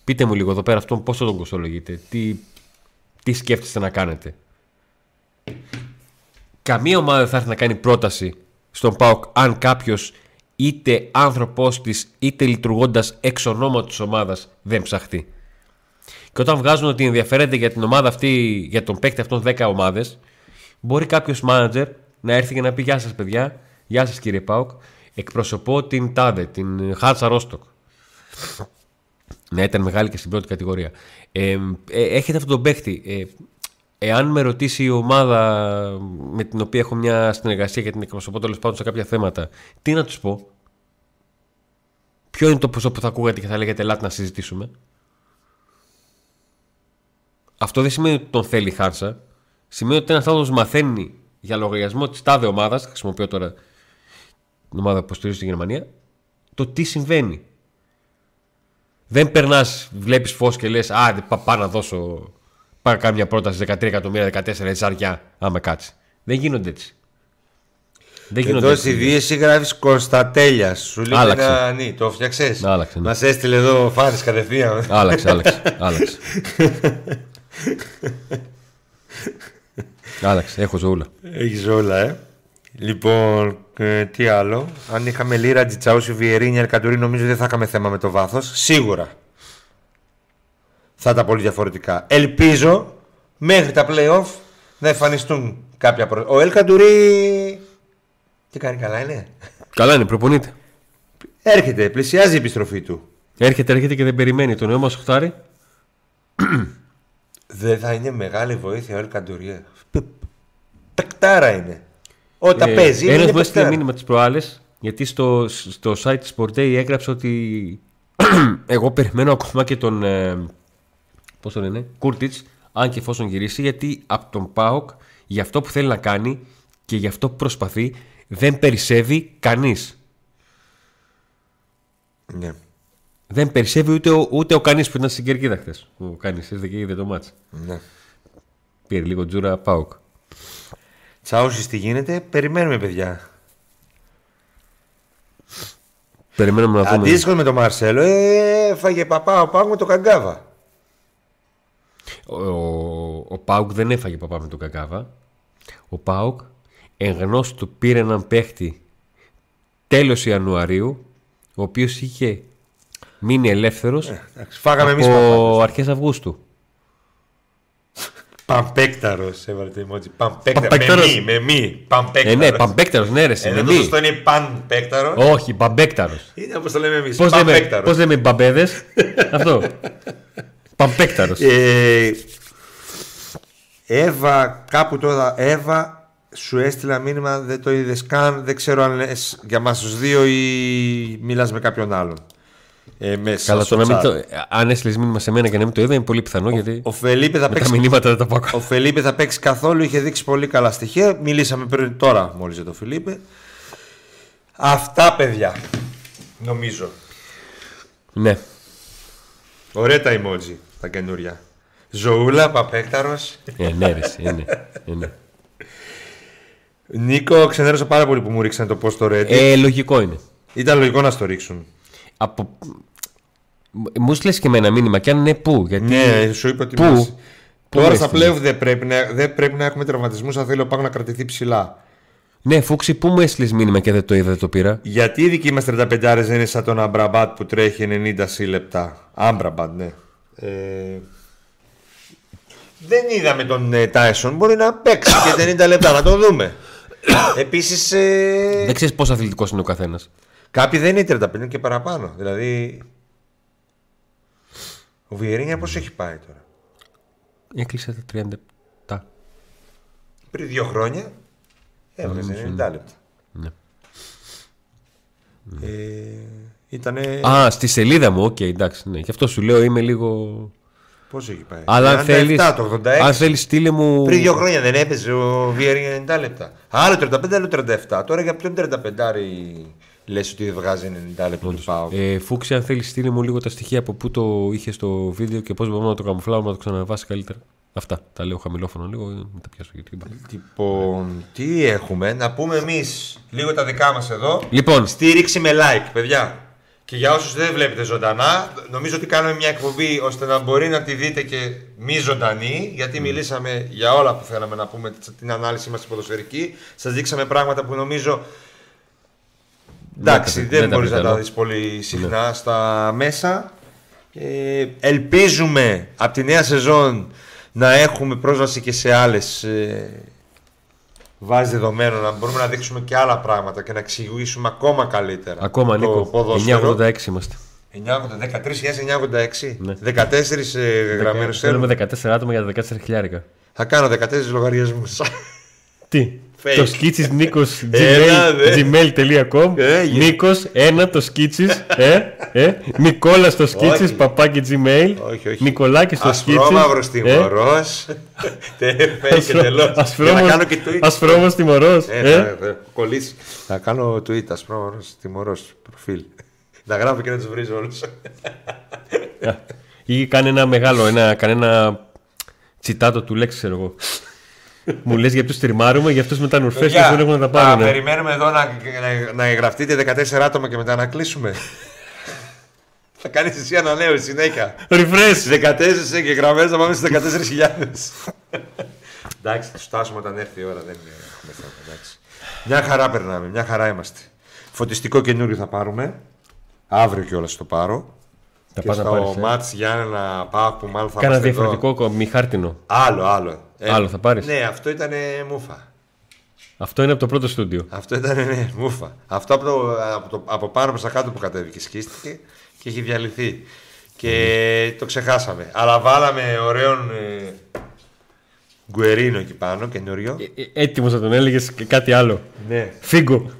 [SPEAKER 1] πείτε μου λίγο εδώ πέρα αυτόν πόσο τον κοστολογείτε, τι, τι σκέφτεστε να κάνετε; Καμία ομάδα δεν θα έρθει να κάνει πρόταση στον ΠΑΟΚ αν κάποιος είτε άνθρωπό της είτε λειτουργώντας εξ ονόματος της ομάδας δεν ψαχτεί. Και όταν βγάζουν ότι ενδιαφέρεται για την ομάδα αυτή, για τον παίκτη αυτών 10 ομάδες, μπορεί κάποιος μάνατζερ να έρθει και να πει: Γεια σας, παιδιά, Γεια σας κύριε Πάουκ. Εκπροσωπώ την Τάδε, την Χάρτσα Ρόστοκ. Ναι, ήταν μεγάλη και στην πρώτη κατηγορία. Ε, ε, έχετε αυτόν τον παίχτη. Ε, εάν με ρωτήσει η ομάδα με την οποία έχω μια συνεργασία και την εκπροσωπώ τέλος πάντων σε κάποια θέματα, τι να τους πω; Ποιο είναι το ποσό που θα ακούγατε και θα λέγατε Ελάτε να συζητήσουμε. Αυτό δεν σημαίνει ότι τον θέλει η Χάρσα. Σημαίνει ότι ένας άνθρωπος μαθαίνει για λογαριασμό της τάδε ομάδας, χρησιμοποιώ τώρα την ομάδα που στηρίζει στη Γερμανία, το τι συμβαίνει. Δεν περνάς, βλέπεις φως και λες: Α, πάω να δώσω. Πάω να κάνω μια πρόταση 13 εκατομμύρια, 14 έτσι αρκιά, άμα κάτσεις. Δεν γίνονται έτσι.
[SPEAKER 2] Δεν γίνονται εδώ στη Δύση γράφεις Κωνσταντέλια. Σου λέει ένα νι, το φτιάξες.
[SPEAKER 1] Άλλαξε.
[SPEAKER 2] Ναι. Μας έστειλε εδώ φάρης κατευθείαν.
[SPEAKER 1] Άλλαξε, άλλαξε. άλλαξε. άλλαξε, έχω ζώουλα.
[SPEAKER 2] Έχεις ζώουλα, ε. Λοιπόν, ε, τι άλλο; Αν είχαμε Λίρα, Τζιτσάουσι, Βιερίνια, Αλκαντουρί, νομίζω δεν θα είχαμε θέμα με το βάθος. Σίγουρα θα ήταν πολύ διαφορετικά. Ελπίζω μέχρι τα playoff να εμφανιστούν κάποια προ... Ο Ελκαντουρί. Τι κάνει, καλά είναι.
[SPEAKER 1] Καλά είναι, προπονείται.
[SPEAKER 2] Έρχεται, πλησιάζει η επιστροφή του.
[SPEAKER 1] Έρχεται, έρχεται και δεν περιμένει. Το νέο μας χτάρι.
[SPEAKER 2] δεν θα είναι μεγάλη βοήθεια ο Ελκαντουρί. Πεκτάρα είναι. Όταν ε, παίζει.
[SPEAKER 1] Ένα μου έστειλε μήνυμα τι προάλλες, γιατί στο, στο site της Sport Day έγραψε ότι εγώ περιμένω ακόμα και τον. Ε, Πώς το λένε, Κούρτιτς, αν και εφόσον γυρίσει, γιατί από τον Πάοκ για αυτό που θέλει να κάνει και για αυτό που προσπαθεί δεν περισσεύει κανείς.
[SPEAKER 2] Ναι.
[SPEAKER 1] Δεν περισσεύει ούτε ο, ούτε ο κανείς που ήταν στην κερκίδα χθες. Ο κανεί, ήρθε και είδε το μάτς.
[SPEAKER 2] Ναι.
[SPEAKER 1] Πήρε λίγο τζούρα Πάοκ.
[SPEAKER 2] Τσάουσις τι γίνεται, περιμένουμε παιδιά.
[SPEAKER 1] Περιμένουμε να δούμε.
[SPEAKER 2] Αντίστοιχο με τον Μαρσέλο, ε, έφαγε παπά ο Πάουκ με τον Καγκάβα.
[SPEAKER 1] Ο, ο, Πάουκ δεν έφαγε παπά με τον Καγκάβα. Ο Πάουκ εγνώς του πήρε έναν παίχτη τέλος Ιανουαρίου, ο οποίος είχε μείνει ελεύθερος ε,
[SPEAKER 2] φάγαμε
[SPEAKER 1] από αρχές Αυγούστου.
[SPEAKER 2] Παμπέκταρο, έβαλε το emoji. Παμπέκταρο. Με μη, με μη. Παμπέκταρο.
[SPEAKER 1] Ε, ναι, παμπέκταρο, ναι, ρε.
[SPEAKER 2] Ε, με μη. Το είναι πανπέκταρος.
[SPEAKER 1] Όχι, παμπέκταρο.
[SPEAKER 2] Είναι όπως το λέμε εμείς.
[SPEAKER 1] Πώς λέμε, πώς λέμε μπαμπέδες; Αυτό. Παμπέκταρο.
[SPEAKER 2] Ε, Εύα, κάπου τώρα, Εύα, σου έστειλα μήνυμα, δεν το είδες καν. Δεν ξέρω αν λες για μας τους δύο ή μιλάς με κάποιον άλλον. Ε, μέσα
[SPEAKER 1] Καλά, το να μην το, αν έστειλες μήνυμα σε μένα και να μην το είδα είναι πολύ πιθανό. Ο, γιατί
[SPEAKER 2] ο Φελίπε θα, παίξει,
[SPEAKER 1] μηνύματα δεν τα πάω.
[SPEAKER 2] ο Φελίπε θα παίξει καθόλου, είχε δείξει πολύ καλά στοιχεία. Μιλήσαμε πριν τώρα μόλις για τον Φελίπε. Αυτά παιδιά. Νομίζω.
[SPEAKER 1] Ναι.
[SPEAKER 2] Ωραία τα emoji, τα καινούρια. Ζωούλα, παπέκταρος.
[SPEAKER 1] Ε, ναι, ρε, εσύ, είναι. Ε, ναι.
[SPEAKER 2] Νίκο, ξενέρωσα πάρα πολύ που μου ρίξαν το post στο Reddit.
[SPEAKER 1] Ε, λογικό είναι.
[SPEAKER 2] Ήταν λογικό να στο ρίξουν.
[SPEAKER 1] Από... Μου στείλες και με ένα μήνυμα και αν ναι, πού. Γιατί...
[SPEAKER 2] Ναι, σου είπα ότι
[SPEAKER 1] Πού;
[SPEAKER 2] μας-
[SPEAKER 1] Πού
[SPEAKER 2] Τώρα
[SPEAKER 1] με
[SPEAKER 2] στα
[SPEAKER 1] έστειλες;
[SPEAKER 2] πλέον δεν πρέπει, να, δεν πρέπει να έχουμε τραυματισμούς αν θέλει ο ΠΑΟΚ να κρατηθεί ψηλά.
[SPEAKER 1] Ναι, Φούξη, πού μου έστειλες μήνυμα και δεν το είδα, δεν το πήρα;
[SPEAKER 2] Γιατί οι δικοί μας 35 δεν είναι σαν τον Αμραμπάτ που τρέχει 90 λεπτά. Αμραμπάτ, ναι. Ε, δεν είδαμε τον ε, Τάισον. Μπορεί να παίξει και 90 λεπτά, να το δούμε. Επίσης, ε,
[SPEAKER 1] Δεν ξέρεις πόσο αθλητικός είναι ο καθένας.
[SPEAKER 2] Κάποιοι δεν είναι 35 είναι και παραπάνω. Δηλαδή. Ο Βιερίνια πώς έχει πάει τώρα;
[SPEAKER 1] Έκλεισε τα 37.
[SPEAKER 2] Πριν δύο χρόνια έβγαζε 90 λεπτά.
[SPEAKER 1] Ναι.
[SPEAKER 2] Ε, ήτανε.
[SPEAKER 1] Α, στη σελίδα μου, οκ, εντάξει, ναι. Γι' αυτό σου λέω είμαι λίγο.
[SPEAKER 2] Πώς έχει πάει;
[SPEAKER 1] Αλλά αν
[SPEAKER 2] 97,
[SPEAKER 1] θέλει.
[SPEAKER 2] το 86.
[SPEAKER 1] Αν θέλεις, στείλε μου.
[SPEAKER 2] Πριν δύο χρόνια δεν έπαιζε ο Βιέρη 90 λεπτά. Άλλο 35, άλλο 37. Τώρα για ποιον 35 λες ότι δεν βγάζει 90 λεπτά του πάω.
[SPEAKER 1] Ε, Φούξη, αν θέλεις, στείλε μου λίγο τα στοιχεία από πού το είχες στο βίντεο και πώς μπορούμε να το καμουφλάρουμε να το ξαναβάσει καλύτερα. Αυτά. Τα λέω χαμηλόφωνο λίγο, ε, μην τα πιάσω γιατί. είπα.
[SPEAKER 2] Λοιπόν, τι έχουμε, να πούμε εμείς λίγο τα δικά μας εδώ.
[SPEAKER 1] Λοιπόν,
[SPEAKER 2] Στήριξη με like, παιδιά. Και για όσους δεν βλέπετε ζωντανά, νομίζω ότι κάνουμε μια εκπομπή ώστε να μπορεί να τη δείτε και μη ζωντανή. Γιατί μιλήσαμε για όλα που θέλαμε να πούμε, την ανάλυση μας στην ποδοσφαιρική. Σας δείξαμε πράγματα που νομίζω. Εντάξει,
[SPEAKER 1] τα-
[SPEAKER 2] δεν,
[SPEAKER 1] δεν τα
[SPEAKER 2] μπορείς να τα
[SPEAKER 1] πεταλώ.
[SPEAKER 2] δεις πολύ συχνά στα μέσα. Ε, ελπίζουμε από τη νέα σεζόν να έχουμε πρόσβαση και σε άλλες ε, βάσεις δεδομένων, να μπορούμε να δείξουμε και άλλα πράγματα και να εξηγήσουμε ακόμα καλύτερα
[SPEAKER 1] ακόμα
[SPEAKER 2] το
[SPEAKER 1] Νίκο.
[SPEAKER 2] ποδόσφαιρο.
[SPEAKER 1] 986 είμαστε.
[SPEAKER 2] 13.986,
[SPEAKER 1] Ναι.
[SPEAKER 2] 14 ε, γραμμένους θέλουμε.
[SPEAKER 1] Θέλουμε 14 άτομα για 14 χιλιάρικα.
[SPEAKER 2] Θα κάνω 14 λογαριασμούς.
[SPEAKER 1] Τι;
[SPEAKER 2] Fake.
[SPEAKER 1] Το σκίτσις Νίκος
[SPEAKER 2] Έλα, δε.
[SPEAKER 1] gmail.com
[SPEAKER 2] Έγινε.
[SPEAKER 1] Νίκος, ένα το σκίτσις. Ε, ε, Νικόλας το σκίτσις,
[SPEAKER 2] Όχι.
[SPEAKER 1] παπάκι gmail.
[SPEAKER 2] όχι, όχι.
[SPEAKER 1] Νικολάκης το σκίτσις.
[SPEAKER 2] Ασπρόμαυρος τιμωρός. Fake εντελώς. Για να κάνω και tweet.
[SPEAKER 1] Ασπρόμο τιμωρός.
[SPEAKER 2] Ε, θα- θα κολλήσεις. Θα κάνω tweet ασπρόμαυρος τιμωρός προφίλ. Να γράφω και να τους βρίζω όλους.
[SPEAKER 1] Ή κάνει ένα μεγάλο, ένα, κανένα τσιτάτο του λέξης, ξέρω εγώ. Μου λες γιατί του τριμάρουμε, για αυτούς μετά νουρφές και
[SPEAKER 2] Παιδιά,
[SPEAKER 1] δεν έχουν να τα
[SPEAKER 2] θα
[SPEAKER 1] πάρουν.
[SPEAKER 2] περιμένουμε εδώ να, να, να εγγραφτείτε 14 άτομα και μετά να κλείσουμε. θα κάνεις εσύ ανανέωση συνέχεια.
[SPEAKER 1] Refresh!
[SPEAKER 2] 14 και γραμμένες θα πάμε στις 14.000. εντάξει, θα φτάσουμε όταν έρθει η ώρα. Δεν είναι- έχουμε θέμα, εντάξει. Μια χαρά περνάμε, μια χαρά είμαστε. Φωτιστικό καινούριο θα πάρουμε. Αύριο κιόλας το πάρω.
[SPEAKER 1] Θα
[SPEAKER 2] και
[SPEAKER 1] πας να
[SPEAKER 2] στο
[SPEAKER 1] πάρεις, ε;
[SPEAKER 2] μάτς Γιάννενα πάω που μάλλον θα
[SPEAKER 1] Κάνα
[SPEAKER 2] είμαστε εδώ.
[SPEAKER 1] διαφορετικό κο- μη χάρτινο.
[SPEAKER 2] Άλλο, άλλο. Ε,
[SPEAKER 1] Άλλο θα πάρεις;
[SPEAKER 2] Ναι, αυτό ήταν μούφα.
[SPEAKER 1] Αυτό είναι από το πρώτο στούντιο.
[SPEAKER 2] Αυτό ήταν ναι, μούφα. Αυτό από, το, από, το, από πάνω προς τα κάτω που κατέβηκε σκίστηκε και έχει διαλυθεί. Και το ξεχάσαμε. Αλλά βάλαμε ωραίον ε, γκουερίνο εκεί πάνω, καινούριο.
[SPEAKER 1] Έτοιμος να τον έλεγες και κάτι άλλο.
[SPEAKER 2] Ναι.
[SPEAKER 1] Φίγκο.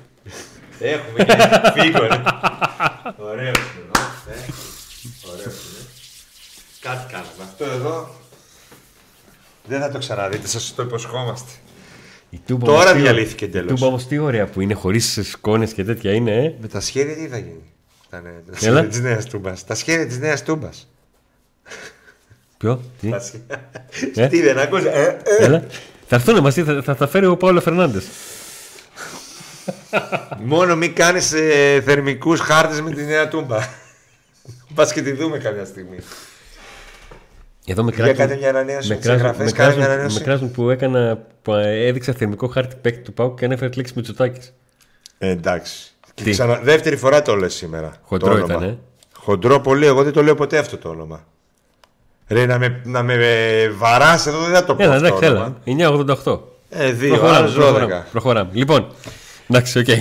[SPEAKER 2] Έχουμε και φίγκο, ναι. Ωραίο είναι. ε. Ωραίο είναι. Κάτι κάνουμε. Αυτό εδώ δεν θα το ξαναδείτε, σας το υποσχόμαστε.
[SPEAKER 1] Η Τούμπα
[SPEAKER 2] Τώρα
[SPEAKER 1] όμως τι-
[SPEAKER 2] διαλύθηκε
[SPEAKER 1] Η
[SPEAKER 2] εντελώς.
[SPEAKER 1] Τούμπα όμως τι ωραία που είναι, χωρίς σκόνε και τέτοια είναι, ε.
[SPEAKER 2] Με τα σχέδια τι θα γίνει. Τα, ναι, τα
[SPEAKER 1] Έλα.
[SPEAKER 2] σχέδια της νέας τούμπας. Τα σχέδια της νέας τούμπας.
[SPEAKER 1] Ποιο, τι,
[SPEAKER 2] Τα σχέ- Τι δεν ακούς. ε, ε.
[SPEAKER 1] έλα. Θα έρθουν μαζί, θα, θα τα φέρει ο Παύλο Φερνάντες.
[SPEAKER 2] Μόνο μην κάνεις ε, θερμικούς χάρτες με τη νέα τούμπα. Πας και τη δούμε κάποια στιγμή.
[SPEAKER 1] Εδώ με
[SPEAKER 2] Για
[SPEAKER 1] κράζουν,
[SPEAKER 2] κάντε μια ανανέωση
[SPEAKER 1] με
[SPEAKER 2] με τις
[SPEAKER 1] κράζουν,
[SPEAKER 2] εγγραφές,
[SPEAKER 1] με
[SPEAKER 2] κάνε μια
[SPEAKER 1] κράζουν,
[SPEAKER 2] ανανέωση.
[SPEAKER 1] με κράζουν που έκανα, που έδειξα θερμικό χάρτη παίκτη του Πάου και ανέφερε τη λέξη Μητσοτάκης.
[SPEAKER 2] Ε, εντάξει. Και
[SPEAKER 1] Τι;
[SPEAKER 2] Ξανα... Δεύτερη φορά το λες σήμερα.
[SPEAKER 1] Χοντρό
[SPEAKER 2] το όνομα.
[SPEAKER 1] ήταν, ε.
[SPEAKER 2] Χοντρό πολύ, εγώ δεν το λέω ποτέ αυτό το όνομα. Ρε, να με, να με βαράς εδώ δεν θα το πω
[SPEAKER 1] Έλα,
[SPEAKER 2] αυτό
[SPEAKER 1] εντάξει,
[SPEAKER 2] όνομα.
[SPEAKER 1] έλα. 988.
[SPEAKER 2] Ε, δύο,
[SPEAKER 1] Προχωράμε,
[SPEAKER 2] άλλος
[SPEAKER 1] προχωράμε,
[SPEAKER 2] 12.
[SPEAKER 1] προχωράμε. Λοιπόν, εντάξει, οκ.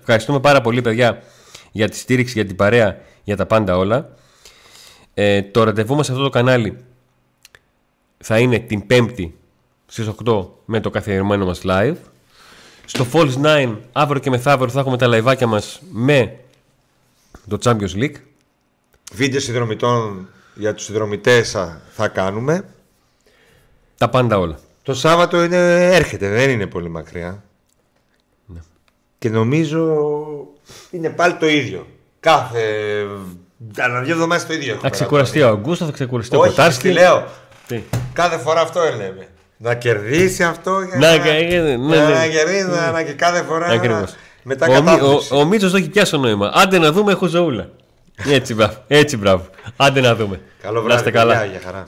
[SPEAKER 1] Ευχαριστούμε πάρα πολύ, παιδιά, για τη στήριξη, για την παρέα, για τα πάντα όλα. Ε, το ραντεβού μας σε αυτό το κανάλι θα είναι την Πέμπτη στις 8 με το καθιερωμένο μας live. Στο False 9 αύριο και μεθαύριο θα έχουμε τα λαϊβάκια μας με το Champions League.
[SPEAKER 2] Βίντεο συνδρομητών για τους συνδρομητές θα- θα κάνουμε.
[SPEAKER 1] Τα πάντα όλα.
[SPEAKER 2] Το Σάββατο είναι, έρχεται, δεν είναι πολύ μακριά. Και νομίζω είναι πάλι το ίδιο. Κάθε. Ανά δύο εβδομάδες το ίδιο. έχουμε
[SPEAKER 1] Θα ξεκουραστεί ο Αγκούστο, θα ξεκουραστεί ο
[SPEAKER 2] Όχι,
[SPEAKER 1] Κοτάρσκι.
[SPEAKER 2] τι λέω.
[SPEAKER 1] Τι;
[SPEAKER 2] Κάθε φορά αυτό λέμε. Να κερδίσει αυτό για
[SPEAKER 1] Να,
[SPEAKER 2] να,
[SPEAKER 1] και- ναι, ναι,
[SPEAKER 2] για
[SPEAKER 1] ναι.
[SPEAKER 2] να κερδίσει να, να- και κάθε φορά
[SPEAKER 1] Ακριβώς.
[SPEAKER 2] μετά
[SPEAKER 1] Ο, Μι-
[SPEAKER 2] κατάθλιψη.
[SPEAKER 1] ο, ο Μίτσος το έχει πιάσει το νόημα. Άντε να δούμε, έχω ζωούλα. Έτσι, μπράβο. Έτσι, μπράβο. Άντε να δούμε.
[SPEAKER 2] Καλό
[SPEAKER 1] Να είστε
[SPEAKER 2] βράδυ,
[SPEAKER 1] καλά.
[SPEAKER 2] παιδιά, για χαρά.